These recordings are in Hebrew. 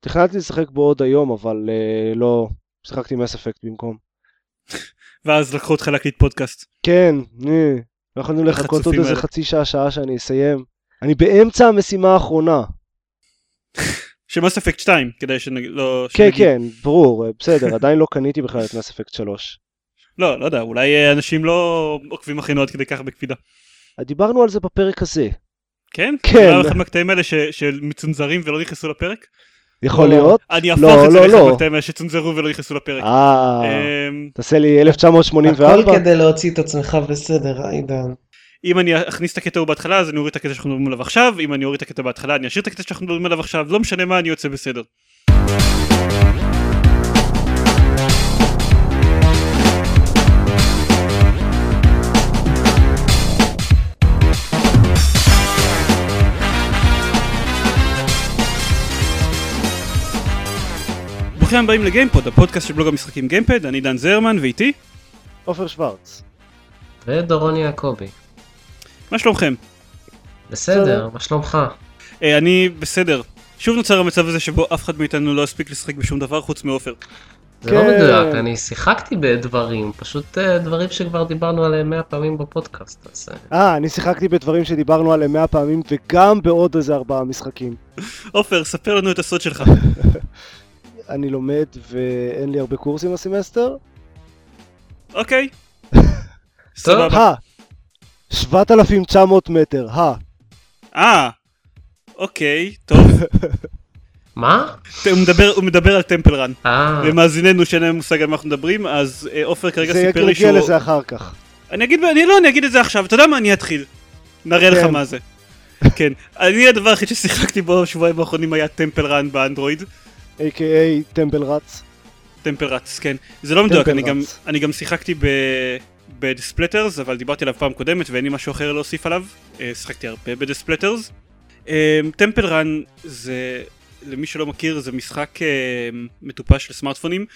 תכננתי לשחק בו עוד היום, אבל uh, לא, שיחקתי מס אפקט במקום. ואז לקחו אותך להקליט פודקאסט. כן, אה, לא יכולנו לחכות עוד איזה. חצי שעה, שעה שאני אסיים. אני באמצע המשימה האחרונה. שמאס אפקט 2, כדי שנגיד, לא... כן, שנגיד. כן, ברור, אה, בסדר, עדיין לא קניתי בכלל את מס אפקט 3. לא, לא יודע, אולי אה, אנשים לא עוקבים אחרינו עד כדי כך בקפידה. דיברנו על זה בפרק הזה. כן? כן. זה אחד מהקטעים האלה ש- של מצונזרים ולא נכנסו לפרק? יכול לא, לא. להיות? אני לא, אהפוך את זה לא, לא. מהקטעים האלה שצונזרו ולא נכנסו לפרק. אה, אמ, תעשה לי הכל 1984? כדי להוציא את עצמך בסדר, עידן. אם אני אכניס את הקטע ההוא בהתחלה אז אני אוריד את הקטע שאנחנו מדברים עליו עכשיו, אם אני אוריד את הקטע בהתחלה אני אשאיר את הקטע שאנחנו מדברים עליו עכשיו, לא משנה מה אני יוצא בסדר. ברוכים הבאים לגיימפוד, הפודקאסט של בלוג המשחקים גיימפד, אני דן זרמן ואיתי, עופר שוורץ. ודורון יעקבי. מה שלומכם? בסדר, בסדר. מה שלומך? אה, אני בסדר. שוב נוצר המצב הזה שבו אף אחד מאיתנו לא הספיק לשחק בשום דבר חוץ מעופר. זה לא כן. מדויק, אני שיחקתי בדברים, פשוט אה, דברים שכבר דיברנו עליהם 100 פעמים בפודקאסט, אה, אה, אני שיחקתי בדברים שדיברנו עליהם 100 פעמים, וגם בעוד איזה ארבעה משחקים. עופר, ספר לנו את הסוד שלך. אני לומד ואין לי הרבה קורסים הסמסטר. אוקיי. סבבה. הא! 7,900 מטר, הא. אה, אוקיי, טוב. מה? הוא מדבר, הוא מדבר על טמפל רן. אה, למאזיננו שאין להם מושג על מה אנחנו מדברים, אז אה, עופר כרגע זה סיפר לי יגיע שהוא... לזה אחר כך. אני אגיד, אני לא, אני אגיד את זה עכשיו, אתה יודע מה, אני אתחיל. נראה לך כן. מה זה. כן. אני הדבר היחיד ששיחקתי בו בשבועיים האחרונים היה טמפל רן באנדרואיד. A.K.A. טמבל רץ. טמפל רץ, כן. זה לא מדויק, טמפל אני גם. אני גם שיחקתי ב... בדיספלטרס, אבל דיברתי עליו פעם קודמת ואין לי משהו אחר להוסיף עליו. אה, שיחקתי הרבה בדיספלטרס. טמפל רן זה, למי שלא מכיר, זה משחק אה, מטופש לסמארטפונים,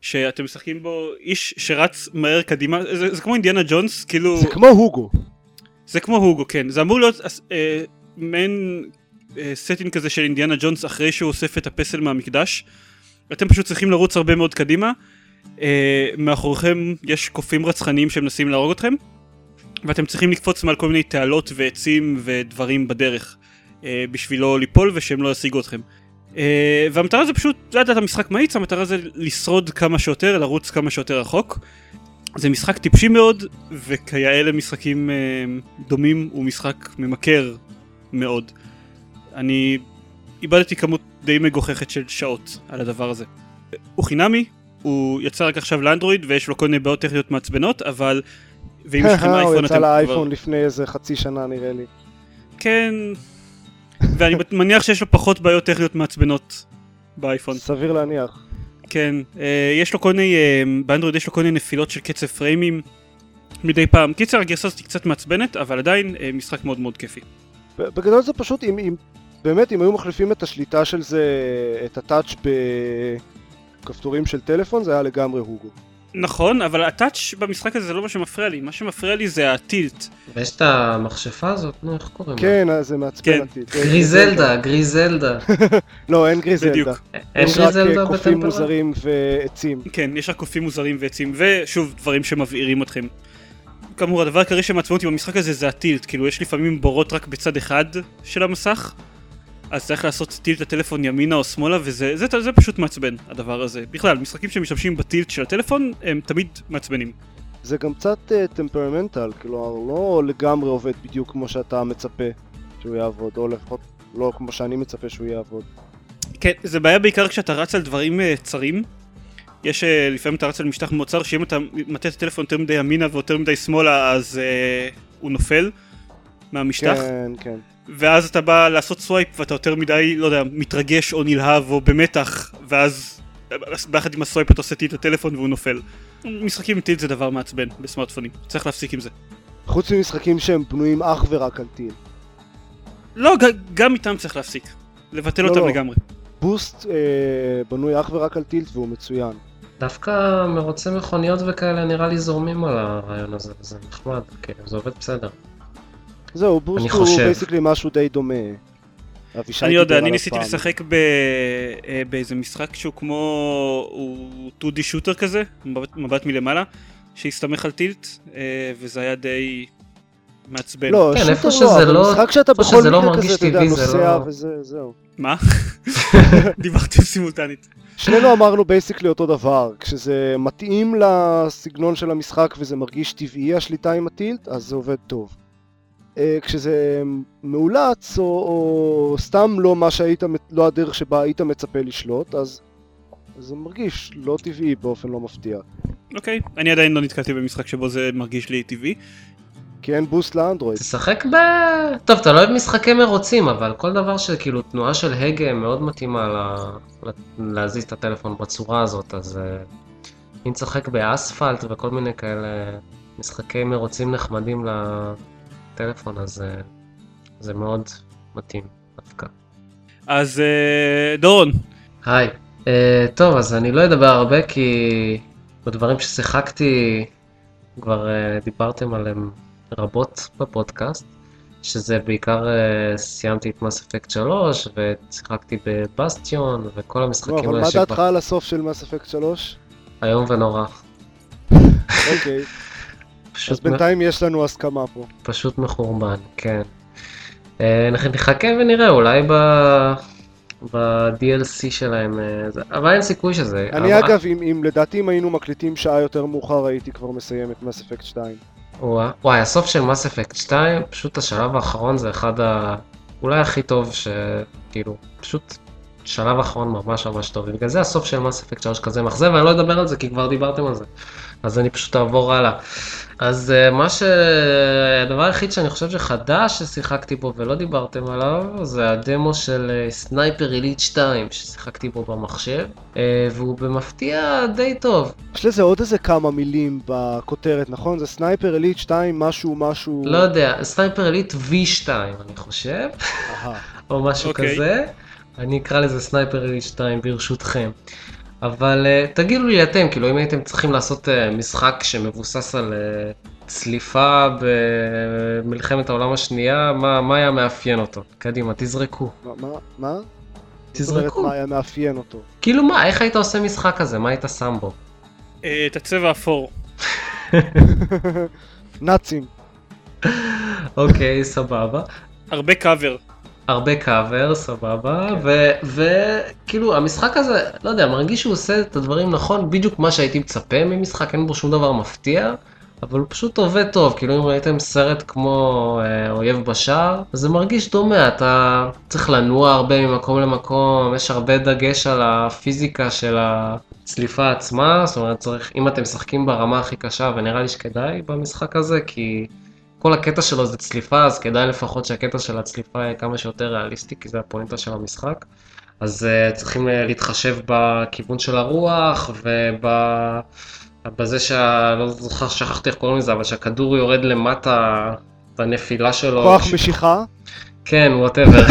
שאתם משחקים בו איש שרץ מהר קדימה, זה, זה כמו אינדיאנה ג'ונס, כאילו... זה כמו הוגו. זה כמו הוגו, כן. זה אמור להיות אה, מעין אה, setting כזה של אינדיאנה ג'ונס אחרי שהוא אוסף את הפסל מהמקדש. אתם פשוט צריכים לרוץ הרבה מאוד קדימה. אה, מאחוריכם יש קופים רצחניים שמנסים להרוג אתכם. ואתם צריכים לקפוץ מעל כל מיני תעלות ועצים ודברים בדרך. אה, בשביל לא ליפול ושהם לא ישיגו אתכם. אה, והמטרה זה פשוט, לא יודעת המשחק מאיץ, המטרה זה לשרוד כמה שיותר, לרוץ כמה שיותר רחוק. זה משחק טיפשי מאוד, וכיאה למשחקים אה, דומים, הוא משחק ממכר מאוד. אני איבדתי כמות די מגוחכת של שעות על הדבר הזה. הוא חינמי, הוא יצא רק עכשיו לאנדרואיד ויש לו כל מיני בעיות טכניות מעצבנות, אבל... ואם יש לכם הוא אייפון יצא אתם לאייפון לפני איזה חצי שנה נראה לי. כן, ואני מניח שיש לו פחות בעיות טכניות מעצבנות באייפון. סביר להניח. כן, אה, יש לו כל מיני, אה, באנדרואיד יש לו כל מיני נפילות של קצב פריימים מדי פעם. קיצר, הגרסה הזאת קצת מעצבנת, אבל עדיין אה, משחק מאוד מאוד כיפי. בגדול זה פשוט, אם, אם באמת, אם היו מחליפים את השליטה של זה, את הטאץ' בכפתורים של טלפון, זה היה לגמרי הוגו. נכון, אבל הטאץ' במשחק הזה זה לא מה שמפריע לי, מה שמפריע לי זה הטילט. ויש את המכשפה הזאת, נו, איך קוראים לה? כן, זה מעצבן כן. זה- גריזלדה, גריזלדה. לא, אין גריזלדה. בדיוק. אין יש רק אה, גריזלדה קופים? מוזרים ועצים. כן, יש רק קופים מוזרים ועצים, ושוב, דברים שמבעירים אתכם. כאמור, הדבר העיקרי שמעצבן אותי במשחק הזה זה הטילט, כאילו יש לפעמים בורות רק בצד אחד של המסך, אז צריך לעשות טילט לטלפון ימינה או שמאלה, וזה זה, זה, זה פשוט מעצבן, הדבר הזה. בכלל, משחקים שמשתמשים בטילט של הטלפון, הם תמיד מעצבנים. זה גם קצת טמפרמנטל, כלומר, לא לגמרי עובד בדיוק כמו שאתה מצפה שהוא יעבוד, או לפחות לא כמו שאני מצפה שהוא יעבוד. כן, זה בעיה בעיקר כשאתה רץ על דברים אה, צרים. יש אה, לפעמים אתה רץ על משטח מאוד צר, שאם אתה מטה את הטלפון יותר מדי ימינה ויותר מדי שמאלה, אז אה, הוא נופל מהמשטח. כן, כן. ואז אתה בא לעשות swipe ואתה יותר מדי, לא יודע, מתרגש או נלהב או במתח, ואז ביחד עם ה swipe אתה עושה tilt את הטלפון והוא נופל. משחקים עם tilt זה דבר מעצבן בסמארטפונים, צריך להפסיק עם זה. חוץ ממשחקים שהם בנויים אך ורק על tilt. לא, גם איתם צריך להפסיק. לבטל לא, אותם לא. לגמרי. בוסט אה, בנוי אך ורק על tilt והוא מצוין. דווקא מרוצי מכוניות וכאלה נראה לי זורמים על הרעיון הזה, וזה נחמד, כאילו, זה עובד בסדר. זהו, בוסט הוא חושב. basically משהו די דומה. אני יודע, אני ניסיתי פעם. לשחק ב... אה, באיזה משחק שהוא כמו... הוא 2D shooter כזה, מבט, מבט מלמעלה, שהסתמך על tilt, אה, וזה היה די מעצבן. לא, כן, איפה shooter שזה לא, לא- משחק שאתה בכל לא מקרה מרגיש כזה, אתה יודע, נוסע לא- וזה, זהו. מה? דיברתי סימולטנית. שנינו אמרנו basically אותו דבר, כשזה מתאים לסגנון של המשחק וזה מרגיש טבעי השליטה עם ה tilt, אז זה עובד טוב. אה, כשזה מאולץ, או, או סתם לא מה שהיית, לא הדרך שבה היית מצפה לשלוט, אז אז זה מרגיש לא טבעי באופן לא מפתיע. אוקיי, אני עדיין לא נתקלתי במשחק שבו זה מרגיש לי טבעי. כי אין בוסט לאנדרואיד. תשחק ב... טוב, אתה לא אוהב משחקי מרוצים, אבל כל דבר שכאילו תנועה של הגה מאוד מתאימה ל... ל... להזיז את הטלפון בצורה הזאת, אז אה, אם תשחק באספלט וכל מיני כאלה משחקי מרוצים נחמדים לטלפון, אז אה, זה מאוד מתאים דווקא. אז אה, דורון, היי. Uh, טוב, אז אני לא אדבר הרבה כי בדברים ששיחקתי כבר uh, דיברתם עליהם רבות בפודקאסט, שזה בעיקר uh, סיימתי את מס אפקט 3 ושיחקתי בבסטיון וכל המשחקים אבל האלה מה שכבר דעתך על הסוף של מס אפקט 3? איום ונורא. אוקיי, פשוט, אז בינתיים יש לנו הסכמה פה. פשוט מחורבן, כן. Uh, נחכה ונראה, אולי ב... ב-DLC שלהם, אה, אבל אין סיכוי שזה. אני אבל- אגב, אם, אם לדעתי אם היינו מקליטים שעה יותר מאוחר הייתי כבר מסיים את מס אפקט 2. וואי, וואי, הסוף של מס אפקט 2, פשוט השלב האחרון זה אחד ה... אולי הכי טוב ש... כאילו, פשוט שלב האחרון ממש ממש טוב, ובגלל זה הסוף של מס אפקט 3 כזה מאכזב, ואני לא אדבר על זה כי כבר דיברתם על זה. אז אני פשוט אעבור הלאה. אז אה, מה ש... הדבר היחיד שאני חושב שחדש ששיחקתי בו ולא דיברתם עליו, זה הדמו של Sniper Elite 2, ששיחקתי בו במחשב, אה, והוא במפתיע די טוב. יש לזה עוד איזה כמה מילים בכותרת, נכון? זה Sniper Elite 2 משהו משהו... לא יודע, Sniper Elite V2 אני חושב. או משהו אוקיי. כזה. אני אקרא לזה Sniper Elite 2 ברשותכם. אבל uh, תגידו לי אתם, כאילו אם הייתם צריכים לעשות uh, משחק שמבוסס על uh, צליפה במלחמת העולם השנייה, מה, מה היה מאפיין אותו? קדימה, תזרקו. מה? מה? מה? זאת אומרת, תזרקו. מה היה מאפיין אותו? כאילו מה, איך היית עושה משחק כזה? מה היית שם בו? את הצבע האפור. נאצים. אוקיי, סבבה. הרבה קאבר. הרבה קאבר, סבבה, וכאילו המשחק הזה, לא יודע, מרגיש שהוא עושה את הדברים נכון, בדיוק מה שהייתי מצפה ממשחק, אין בו שום דבר מפתיע, אבל הוא פשוט עובד טוב, כאילו אם ראיתם סרט כמו אה, אויב בשער, זה מרגיש דומה, אתה צריך לנוע הרבה ממקום למקום, יש הרבה דגש על הפיזיקה של הצליפה עצמה, זאת אומרת צריך, אם אתם משחקים ברמה הכי קשה, ונראה לי שכדאי במשחק הזה, כי כל הקטע שלו זה צליפה, אז כדאי לפחות שהקטע של הצליפה יהיה כמה שיותר ריאליסטי, כי זה הפואנטה של המשחק. אז uh, צריכים uh, להתחשב בכיוון של הרוח, ובזה שה... לא זוכר, שכחתי איך קוראים לזה, אבל שהכדור יורד למטה בנפילה שלו. כוח ש- משיכה? כן, וואטאבר.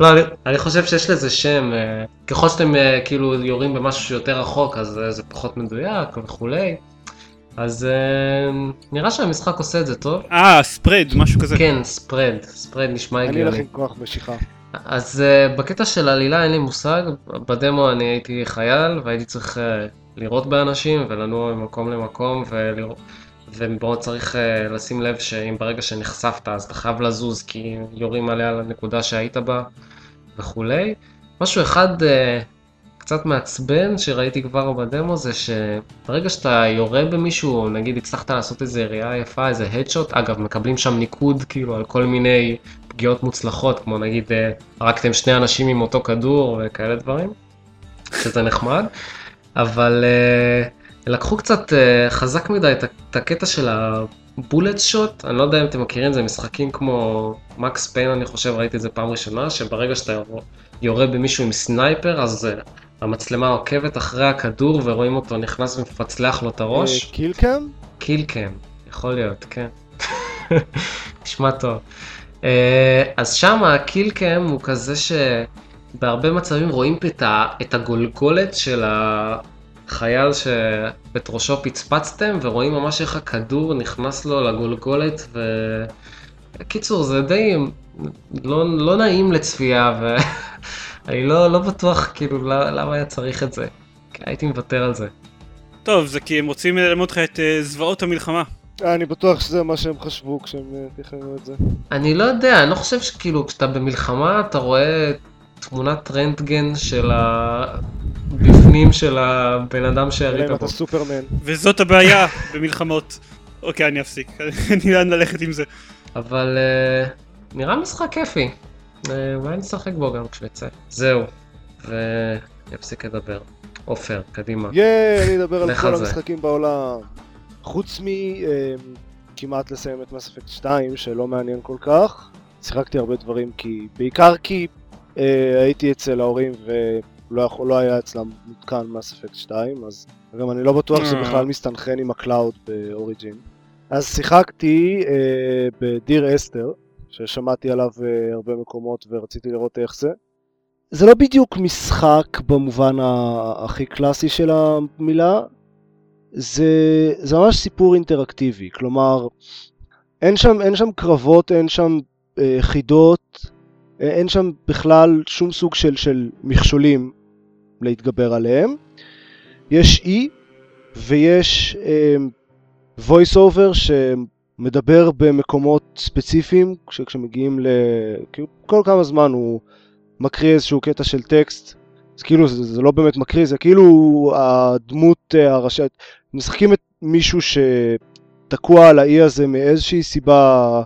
לא, אני, אני חושב שיש לזה שם, אה, ככל שאתם אה, כאילו יורים במשהו שיותר רחוק, אז אה, זה פחות מדויק וכולי. אז אה, נראה שהמשחק עושה את זה טוב. אה, ספרד, משהו כזה. כן, ספרד, ספרד נשמע אני אלך הגיוני. עם כוח משיכה. אז uh, בקטע של עלילה אין לי מושג, בדמו אני הייתי חייל והייתי צריך uh, לירות באנשים ולנוע ממקום למקום ולראות, ומאוד צריך uh, לשים לב שאם ברגע שנחשפת אז אתה חייב לזוז כי יורים עליה לנקודה שהיית בה וכולי. משהו אחד uh, קצת מעצבן שראיתי כבר בדמו זה שברגע שאתה יורה במישהו, נגיד הצלחת לעשות איזה ירייה יפה, איזה הדשוט, אגב מקבלים שם ניקוד כאילו על כל מיני פגיעות מוצלחות, כמו נגיד אה, הרגתם שני אנשים עם אותו כדור וכאלה דברים, שזה נחמד, אבל אה, לקחו קצת אה, חזק מדי את, ה- הקטע של הבולט שוט, אני לא יודע אם אתם מכירים, זה משחקים כמו מקס פיין אני חושב, ראיתי את זה פעם ראשונה, שברגע שאתה יורה במישהו עם סנייפר, אז המצלמה עוקבת אחרי הכדור ורואים אותו נכנס ומפצלח לו את הראש. אה, קילקאם? קילקם, יכול להיות, כן. נשמע טוב. אה, אז שם הקילקם הוא כזה שבהרבה מצבים רואים את, הגולגולת של החייל שאת ראשו פצפצתם, ורואים ממש איך הכדור נכנס לו לגולגולת ו... קיצור, זה די לא, לא נעים לצפייה, ואני לא, לא בטוח כאילו למה היה צריך את זה. הייתי מוותר על זה. טוב, זה כי הם רוצים ללמוד לך את uh, זוועות המלחמה. אני בטוח שזה מה שהם חשבו כשהם uh, תכננו את זה. אני לא יודע, אני לא חושב שכאילו כשאתה במלחמה אתה רואה תמונת רנטגן של הבפנים של הבן אדם שירית בו. אתה סופרמן. וזאת הבעיה במלחמות. אוקיי, אני אפסיק, אני לאן ללכת עם זה. אבל uh, נראה משחק כיפי. Uh, אולי נשחק בו גם כשהוא יצא. זהו, ואני אפסיק לדבר. עופר, קדימה. ייי, אני אדבר על כל המשחקים בעולם. חוץ מכמעט אמ, לסיים את מס אפקט 2, שלא מעניין כל כך. שיחקתי הרבה דברים כי... בעיקר כי אה, הייתי אצל ההורים ולא יכול, לא היה אצלם מותקן מס אפקט 2, אז גם אני לא בטוח שזה בכלל מסתנכרן עם ה cloud ב Origin. אז שיחקתי אה, ב Dear Esther, ששמעתי עליו אה, הרבה מקומות ורציתי לראות איך זה. זה לא בדיוק משחק במובן הכי קלאסי של המילה, זה, זה ממש סיפור אינטראקטיבי, כלומר, אין שם, אין שם קרבות, אין שם אה, חידות, אה, אין שם בכלל שום סוג של, של מכשולים להתגבר עליהם. יש אי ויש אה, voice over שמדבר במקומות ספציפיים, כשמגיעים ל... כאילו, כל כמה זמן הוא מקריא איזשהו קטע של טקסט, אז כאילו זה, זה לא באמת מקריא, זה כאילו הדמות אה, הראשית, משחקים את מישהו שתקוע על האי הזה מאיזושהי סיבה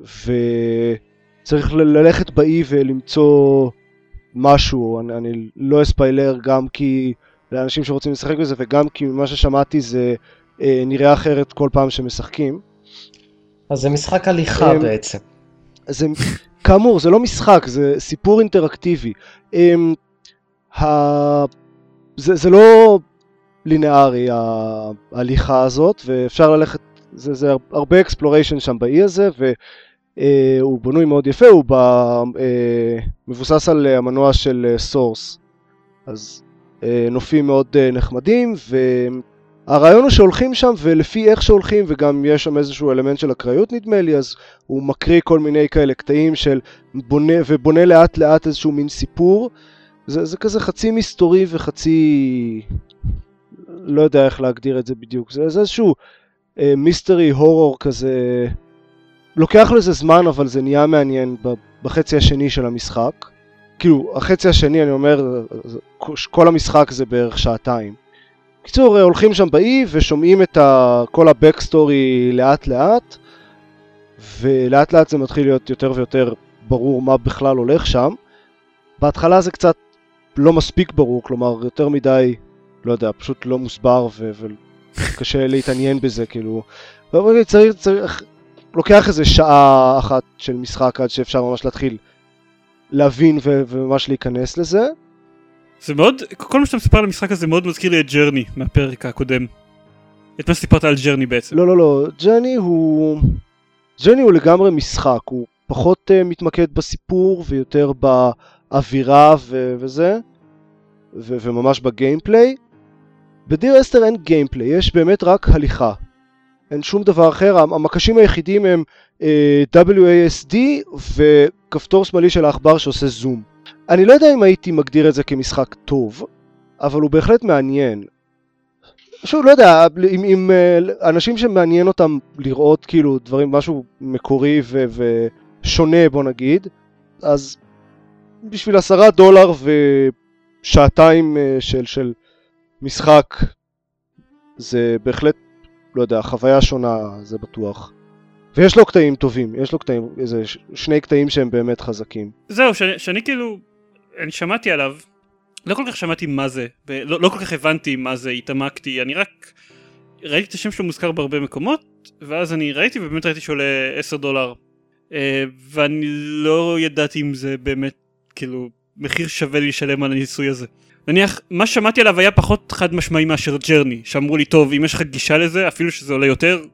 וצריך ללכת באי ולמצוא משהו, אני, אני לא אספיילר גם כי לאנשים שרוצים לשחק בזה וגם כי ממה ששמעתי זה אה, נראה אחרת כל פעם שמשחקים. אז זה משחק הליכה אה, בעצם. זה, כאמור, זה לא משחק, זה סיפור אינטראקטיבי. הם, ה... זה, זה לא לינארי ההליכה הזאת, ואפשר ללכת, זה, זה הרבה exploration שם באי הזה, והוא אה, בנוי מאוד יפה, הוא בא, אה, מבוסס על המנוע של Source. אה, אז אה, נופים מאוד אה, נחמדים, ו... הרעיון הוא שהולכים שם ולפי איך שהולכים וגם יש שם איזשהו אלמנט של אקראיות נדמה לי אז הוא מקריא כל מיני כאלה קטעים של בונה ובונה לאט לאט איזשהו מין סיפור. זה, זה כזה חצי מסתורי וחצי לא יודע איך להגדיר את זה בדיוק. זה, זה איזשהו אה, mystery horror כזה. לוקח לזה זמן אבל זה נהיה מעניין בחצי השני של המשחק. כאילו החצי השני אני אומר כל המשחק זה בערך שעתיים בקיצור, הולכים שם באי ושומעים את ה... כל הבקסטורי לאט לאט, ולאט לאט זה מתחיל להיות יותר ויותר ברור מה בכלל הולך שם. בהתחלה זה קצת לא מספיק ברור, כלומר יותר מדי, לא יודע, פשוט לא מוסבר ו... וקשה להתעניין בזה, כאילו. צריך, צריך, לוקח איזה שעה אחת של משחק עד שאפשר ממש להתחיל להבין ו... וממש להיכנס לזה. זה מאוד, כל מה שאתה מספר על המשחק הזה מאוד מזכיר לי את Journey מהפרק הקודם. את מה שסיפרת על Journey בעצם. לא, לא, לא, Journey הוא... Journey הוא לגמרי משחק, הוא פחות אה, מתמקד בסיפור ויותר באווירה ו- וזה, ו- וממש בגיימפליי. בדיר אסתר אין גיימפליי, יש באמת רק הליכה. אין שום דבר אחר, המקשים היחידים הם uh, אה, WASD וכפתור שמאלי של העכבר שעושה זום. אני לא יודע אם הייתי מגדיר את זה כמשחק טוב, אבל הוא בהחלט מעניין. שוב, לא יודע, עם, עם אה, אנשים שמעניין אותם לראות כאילו דברים, משהו מקורי ו, ושונה בוא נגיד, אז בשביל עשרה דולר ושעתיים אה, של, של משחק, זה בהחלט, לא יודע, חוויה שונה, זה בטוח. ויש לו קטעים טובים, יש לו קטעים, איזה שני קטעים שהם באמת חזקים. זהו, שאני כאילו אני שמעתי עליו, לא כל כך שמעתי מה זה, ולא לא כל כך הבנתי מה זה, התעמקתי, אני רק ראיתי את השם שלו מוזכר בהרבה מקומות, ואז אני ראיתי ובאמת ראיתי שעולה 10 דולר, אה, ואני לא ידעתי אם זה באמת, כאילו, מחיר שווה לי לשלם על הניסוי הזה. נניח, מה ששמעתי עליו היה פחות חד משמעי מאשר ג'רני, שאמרו לי, טוב, אם יש לך גישה לזה, אפילו שזה עולה יותר,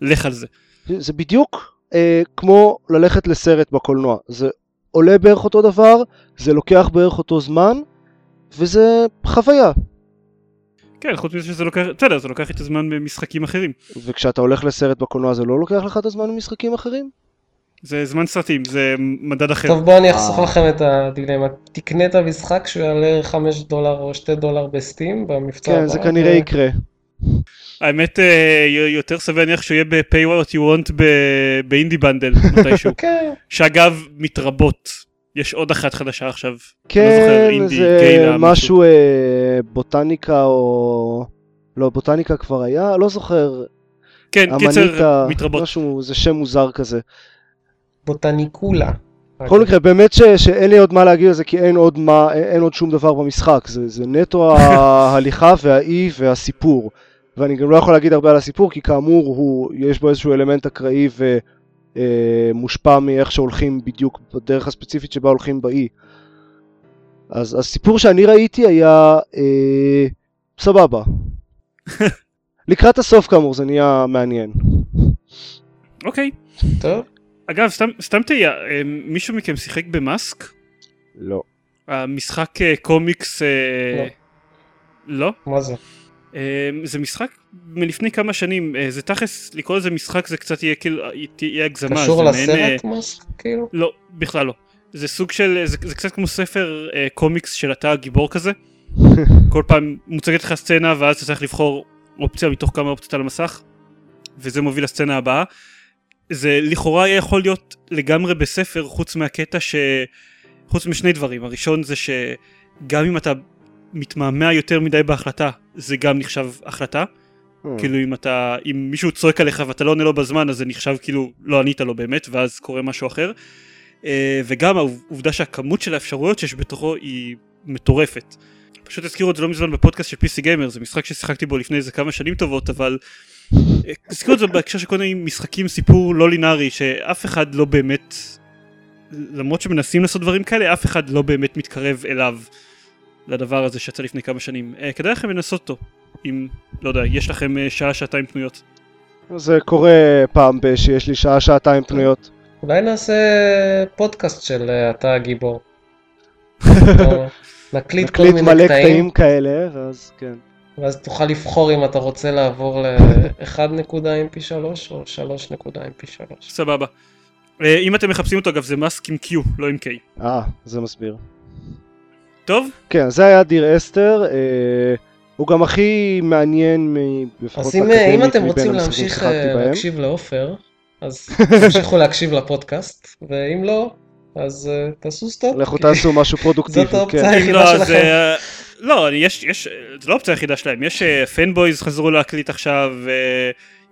לך על זה. זה בדיוק אה, כמו ללכת לסרט בקולנוע, זה עולה בערך אותו דבר, זה לוקח בערך אותו זמן, וזה חוויה. כן, חוץ מזה שזה לוקח, בסדר, זה לוקח את הזמן במשחקים אחרים. וכשאתה הולך לסרט בקולנוע זה לא לוקח לך את הזמן במשחקים אחרים? זה זמן סרטים, זה מדד אחר. טוב בואו אני אחסוך אה. לכם את הדילמה. תקנה את המשחק שהוא יעלה 5 דולר או 2 דולר בסטים במבצע הבא. כן, זה כנראה יקרה. האמת אה, יותר סביר להניח שהוא יהיה ב-pay what you want באינדי בנדל מתישהו. כן, שאגב מתרבות. יש עוד אחת חדשה עכשיו. לא זוכר, כן, אינדי, זה משהו אה, בוטניקה או... לא, בוטניקה כבר היה? לא זוכר. כן, קיצר מתרבות. משהו, זה שם מוזר כזה. בוטניקולה. בכל מקרה, באמת ש, שאין לי עוד מה להגיד על זה, כי אין עוד, מה, אין עוד שום דבר במשחק. זה, זה נטו ההליכה והאי והסיפור. ואני גם לא יכול להגיד הרבה על הסיפור, כי כאמור, הוא, יש בו איזשהו אלמנט אקראי ומושפע מאיך שהולכים בדיוק בדרך הספציפית שבה הולכים באי. אז הסיפור שאני ראיתי היה אה, סבבה. לקראת הסוף כאמור זה נהיה מעניין. אוקיי. טוב, אגב, סתם, סתם תהייה, אה, מישהו מכם שיחק במאסק? לא. המשחק אה, קומיקס... אה, לא? מה זה? אה, זה משחק מלפני כמה שנים, אה, זה תכלס, לקרוא לזה משחק זה קצת יהיה כאילו, תהיה הגזמה. קשור מעין, אה, לסרט מאסק כאילו? לא, בכלל לא. זה סוג של, זה, זה קצת כמו ספר אה, קומיקס של אתה הגיבור כזה. כל פעם מוצגת לך סצנה ואז אתה צריך לבחור אופציה מתוך כמה אופציות על המסך. וזה מוביל לסצנה הבאה. זה לכאורה היה יכול להיות לגמרי בספר חוץ מהקטע ש... חוץ משני דברים. הראשון זה שגם אם אתה מתמהמה יותר מדי בהחלטה זה גם נחשב החלטה. כאילו אם אתה, אם מישהו צועק עליך ואתה לא עונה לו בזמן אז זה נחשב כאילו לא ענית לו באמת ואז קורה משהו אחר. אה, וגם העובדה שהכמות של האפשרויות שיש בתוכו היא מטורפת. פשוט הזכירו את זה לא מזמן בפודקאסט של PC גיימר זה משחק ששיחקתי בו לפני איזה כמה שנים טובות אבל אה, הזכירו את זה בהקשר של כל מיני משחקים סיפור לא לינארי שאף אחד לא באמת למרות שמנסים לעשות דברים כאלה אף אחד לא באמת מתקרב אליו לדבר הזה שיצא לפני כמה שנים אה, כדאי לכם לנסות אותו אם לא יודע יש לכם אה, שעה שעתיים פנויות זה קורה פעם שיש לי שעה שעתיים פנויות. אולי נעשה פודקאסט של אה, אתה הגיבור. נקליט כל נקליט מיני מלא קטעים, קטעים כאלה, ואז כן. ואז תוכל לבחור אם אתה רוצה לעבור ל-1.mp3 או 3.mp3. סבבה. אה, אם אתם מחפשים אותו אגב זה מאסק עם Q לא עם K. אה, זה מסביר. טוב? כן, זה היה דיר אסתר. אה, הוא גם הכי מעניין, מ- לפחות אז אם, אה, אם אקדמית, אתם רוצים להמשיך אה. להקשיב לעופר, אז תמשיכו להקשיב לפודקאסט, ואם לא, אז אה, תעשו stop. לכו כי תעשו משהו פרודוקטיבי, זאת האופציה כן. היחידה לא, שלכם. אה, לא, יש, יש, זה לא האופציה היחידה שלהם, יש Fanboys חזרו להקליט עכשיו,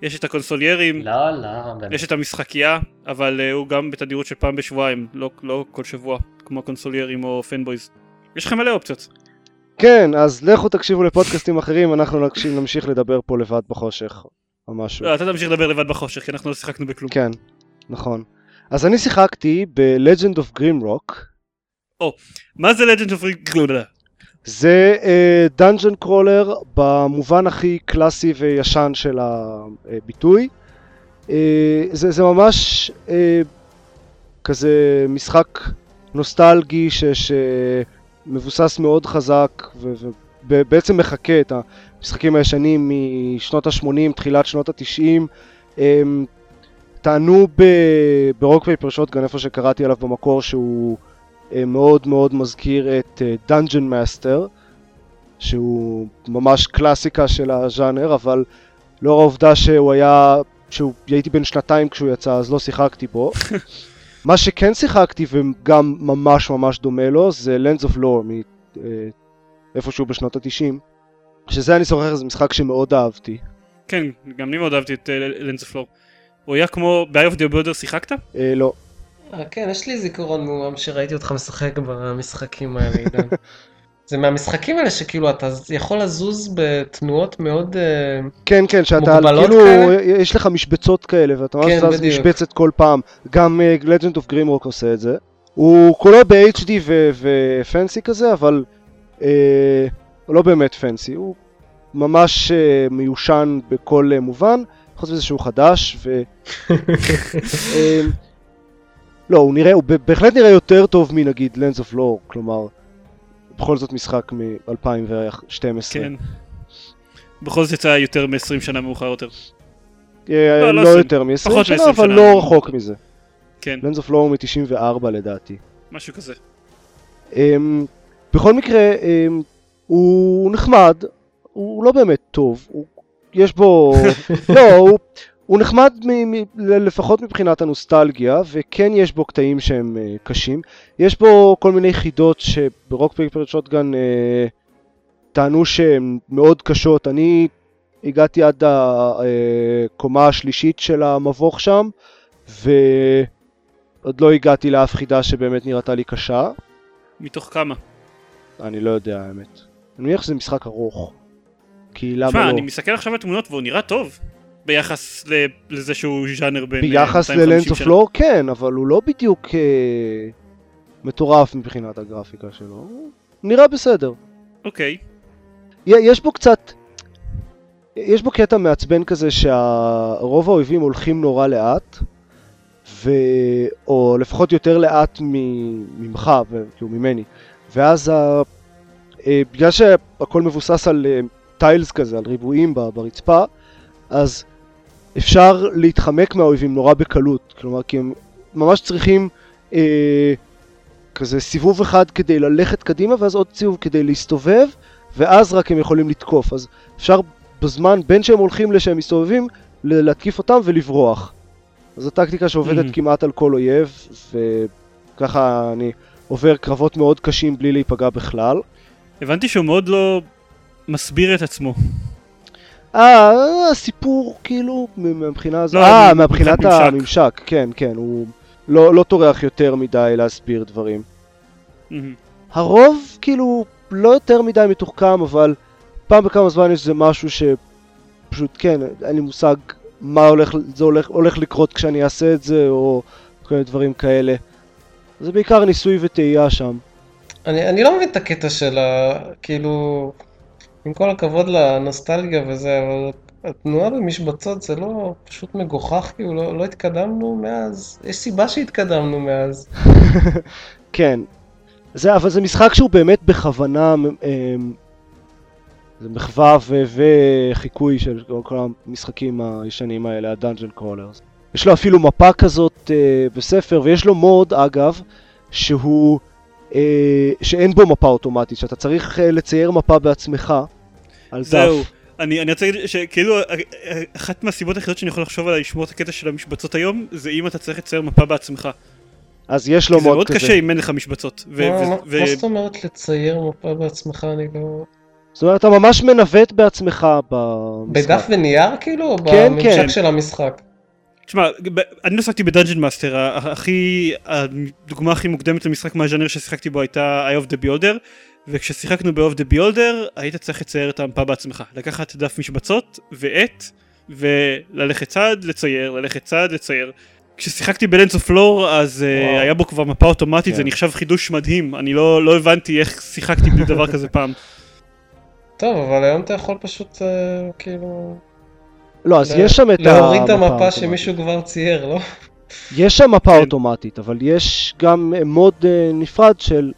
יש את הקונסוליירים, לא, לא, באמת. יש את המשחקייה, אבל הוא גם בתדירות של פעם בשבועיים, לא, לא כל שבוע, כמו הקונסוליירים או Fanboys. יש לכם מלא אופציות. כן, אז לכו תקשיבו לפודקאסטים אחרים, אנחנו נקשיב- נמשיך לדבר פה לבד בחושך, או משהו. לא, אתה תמשיך לדבר לבד בחושך, כי אנחנו לא שיחקנו בכלום. כן, נכון. אז אני שיחקתי ב-Legend of Grimrock, מה זה Legend of גלודה? זה dungeon crawler במובן הכי קלאסי וישן של הביטוי. אה, זה, זה ממש אה, כזה משחק נוסטלגי ש, שמבוסס מאוד חזק ובעצם מחקה את המשחקים הישנים משנות ה-80, תחילת שנות ה-90. טענו ב Rock Paper Shotgun, איפה שקראתי עליו במקור, שהוא אה, מאוד מאוד מזכיר את Dungeon Master, שהוא ממש קלאסיקה של הז'אנר, אבל לאור העובדה שהוא היה, שהוא הייתי בן שנתיים כשהוא יצא, אז לא שיחקתי בו. מה שכן שיחקתי וגם ממש ממש דומה לו זה Lands of Lore, מאיפשהו בשנות התשעים, שזה אני זוכר, זה משחק שמאוד אהבתי. כן, גם אני מאוד אהבתי את לנס פלור. הוא היה כמו ב-Eye of the Border שיחקת? אה, לא. אה, כן, יש לי זיכרון מעומם שראיתי אותך משחק במשחקים האלה, עידן. זה מהמשחקים האלה שכאילו אתה יכול לזוז בתנועות מאוד... אה, כן, כן, שאתה מוגבלות כאילו, כאלה? יש לך משבצות כאלה, ואתה ממש כן, זז. משבצת כל פעם. גם Legend of Grimrock עושה את זה. הוא כולו ב-HD ופנסי כזה, אבל הוא לא באמת פנסי, הוא ממש uh, מיושן בכל uh, מובן, חוץ מזה שהוא חדש, ו... אה, לא, הוא נראה, הוא בהחלט נראה יותר טוב מנגיד Lands of Lore, כלומר, בכל זאת משחק מ-2012. כן. בכל זאת יצא יותר מ-20 שנה מאוחר יותר. אה, לא, לא לא. יותר מ-20 פחות שנה, אבל שנה. לא רחוק מזה. כן, לנדס אוף לואו מ-94 לדעתי. משהו כזה. אמ, בכל מקרה, אמ, הוא נחמד, הוא לא באמת טוב, הוא, יש בו, לא, הוא, הוא נחמד מ, מ, לפחות מבחינת הנוסטלגיה, וכן יש בו קטעים שהם uh, קשים. יש בו כל מיני חידות שב Rock Paper Shotgun אה, טענו שהן מאוד קשות. אני הגעתי עד הקומה השלישית של המבוך שם, ועוד לא הגעתי לאף חידה שבאמת נראתה לי קשה. מתוך כמה? אני לא יודע האמת. אני מניח שזה משחק ארוך. כי למה תשמע, לא? אני מסתכל עכשיו על תמונות והוא נראה טוב. ביחס ל- לזה שהוא ז'אנר בין... אה, ביחס 250 ל Lands of. Lore כן, אבל הוא לא בדיוק אה, מטורף מבחינת הגרפיקה שלו. הוא נראה בסדר. אוקיי. י- יש בו קצת... יש בו קטע מעצבן כזה שהרוב האויבים הולכים נורא לאט, ו... או לפחות יותר לאט מ- ממך, כאילו ממני. ואז ה... אה, בגלל שהכל מבוסס על טיילס כזה, על ריבועים ברצפה, אז אפשר להתחמק מהאויבים נורא בקלות. כלומר, כי הם ממש צריכים אה, כזה סיבוב אחד כדי ללכת קדימה, ואז עוד סיבוב כדי להסתובב, ואז רק הם יכולים לתקוף. אז אפשר בזמן, בין שהם הולכים לשהם מסתובבים, להתקיף אותם ולברוח. זו טקטיקה שעובדת מהמם. כמעט על כל אויב, וככה אני עובר קרבות מאוד קשים בלי להיפגע בכלל. הבנתי שהוא מאוד לא מסביר את עצמו. אה, הסיפור כאילו, מהבחינה הזאת, לא, אה, מ- מהבחינת מבחינת ממשק. הממשק, כן, כן, הוא לא, לא טורח יותר מדי להסביר דברים. הרוב כאילו לא יותר מדי מתוחכם, אבל פעם בכמה זמן יש איזה משהו שפשוט כן, אין לי מושג מה הולך, זה הולך, הולך לקרות כשאני אעשה את זה, או כל מיני דברים כאלה. זה בעיקר ניסוי וטעייה שם. אני, אני לא מבין את הקטע של ה... כאילו, עם כל הכבוד לנוסטלגיה וזה, אבל התנועה במשבצות זה לא פשוט מגוחך, כאילו, לא, לא התקדמנו מאז. יש סיבה שהתקדמנו מאז. כן. זה, אבל זה משחק שהוא באמת בכוונה, אמ, זה מחווה וחיקוי של כל המשחקים הישנים האלה, הדאנג'ן קרולרס. יש לו אפילו מפה כזאת אה, בספר, ויש לו מוד, אגב, שהוא, אה, שאין בו מפה אוטומטית, שאתה צריך אה, לצייר מפה בעצמך, על זהו. דף. אני, אני רוצה להגיד שכאילו אה, אה, אחת מהסיבות היחידות שאני יכול לחשוב על לשמור את הקטע של המשבצות היום זה אם אתה צריך לצייר מפה בעצמך. אז יש לו זה מוד מאוד כזה. קשה אם אין לך משבצות. ו- מה- ו- מה ו- מה זאת אומרת לצייר מפה בעצמך? אני לא... זאת אומרת, אתה ממש מנווט בעצמך במשחק. בדף ונייר כאילו? או כן, בממשק כן. של המשחק? תשמע, אני לא עסקתי ב Dungeon Master, הכי, הדוגמה הכי מוקדמת למשחק מהז'אנר ששיחקתי בו הייתה Eye of the Beholder, וכששיחקנו ב-Eye of the Beholder היית צריך לצייר את המפה בעצמך, לקחת דף משבצות ועט, וללכת צעד, לצייר, ללכת צעד, לצייר. כששיחקתי ב Lands of Lore אז אה, וואו. היה בו כבר מפה אוטומטית, כן. זה נחשב חידוש מדהים, אני לא, לא הבנתי איך שיחקתי בלי דבר כזה פעם. טוב, אבל היום אתה יכול פשוט אה, כאילו... לא, אז ל- יש שם את המפה להוריד את המפה האוטומטית. שמישהו כבר צייר, לא? יש שם מפה כן. אוטומטית, אבל יש גם אה, מוד אה, נפרד של...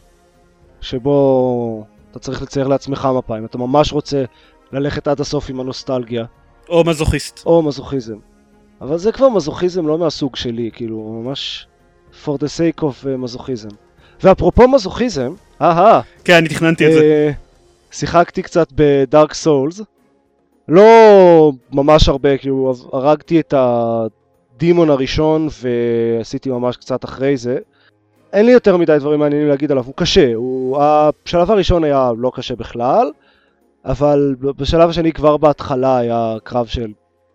שבו אתה צריך לצייר לעצמך מפה, אם אתה ממש רוצה ללכת עד הסוף עם הנוסטלגיה, או מזוכיסט. או מזוכיזם. אבל זה כבר מזוכיזם לא מהסוג שלי, כאילו, ממש for the sake of אה, מזוכיזם. ואפרופו מזוכיזם, אהה, כן, אני תכננתי את זה. שיחקתי קצת בדארק סולס. לא ממש הרבה, כאילו הרגתי את הדימון הראשון ועשיתי ממש קצת אחרי זה. אין לי יותר מדי דברים מעניינים להגיד עליו, הוא קשה. הוא... השלב הראשון היה לא קשה בכלל, אבל בשלב השני כבר בהתחלה היה קרב של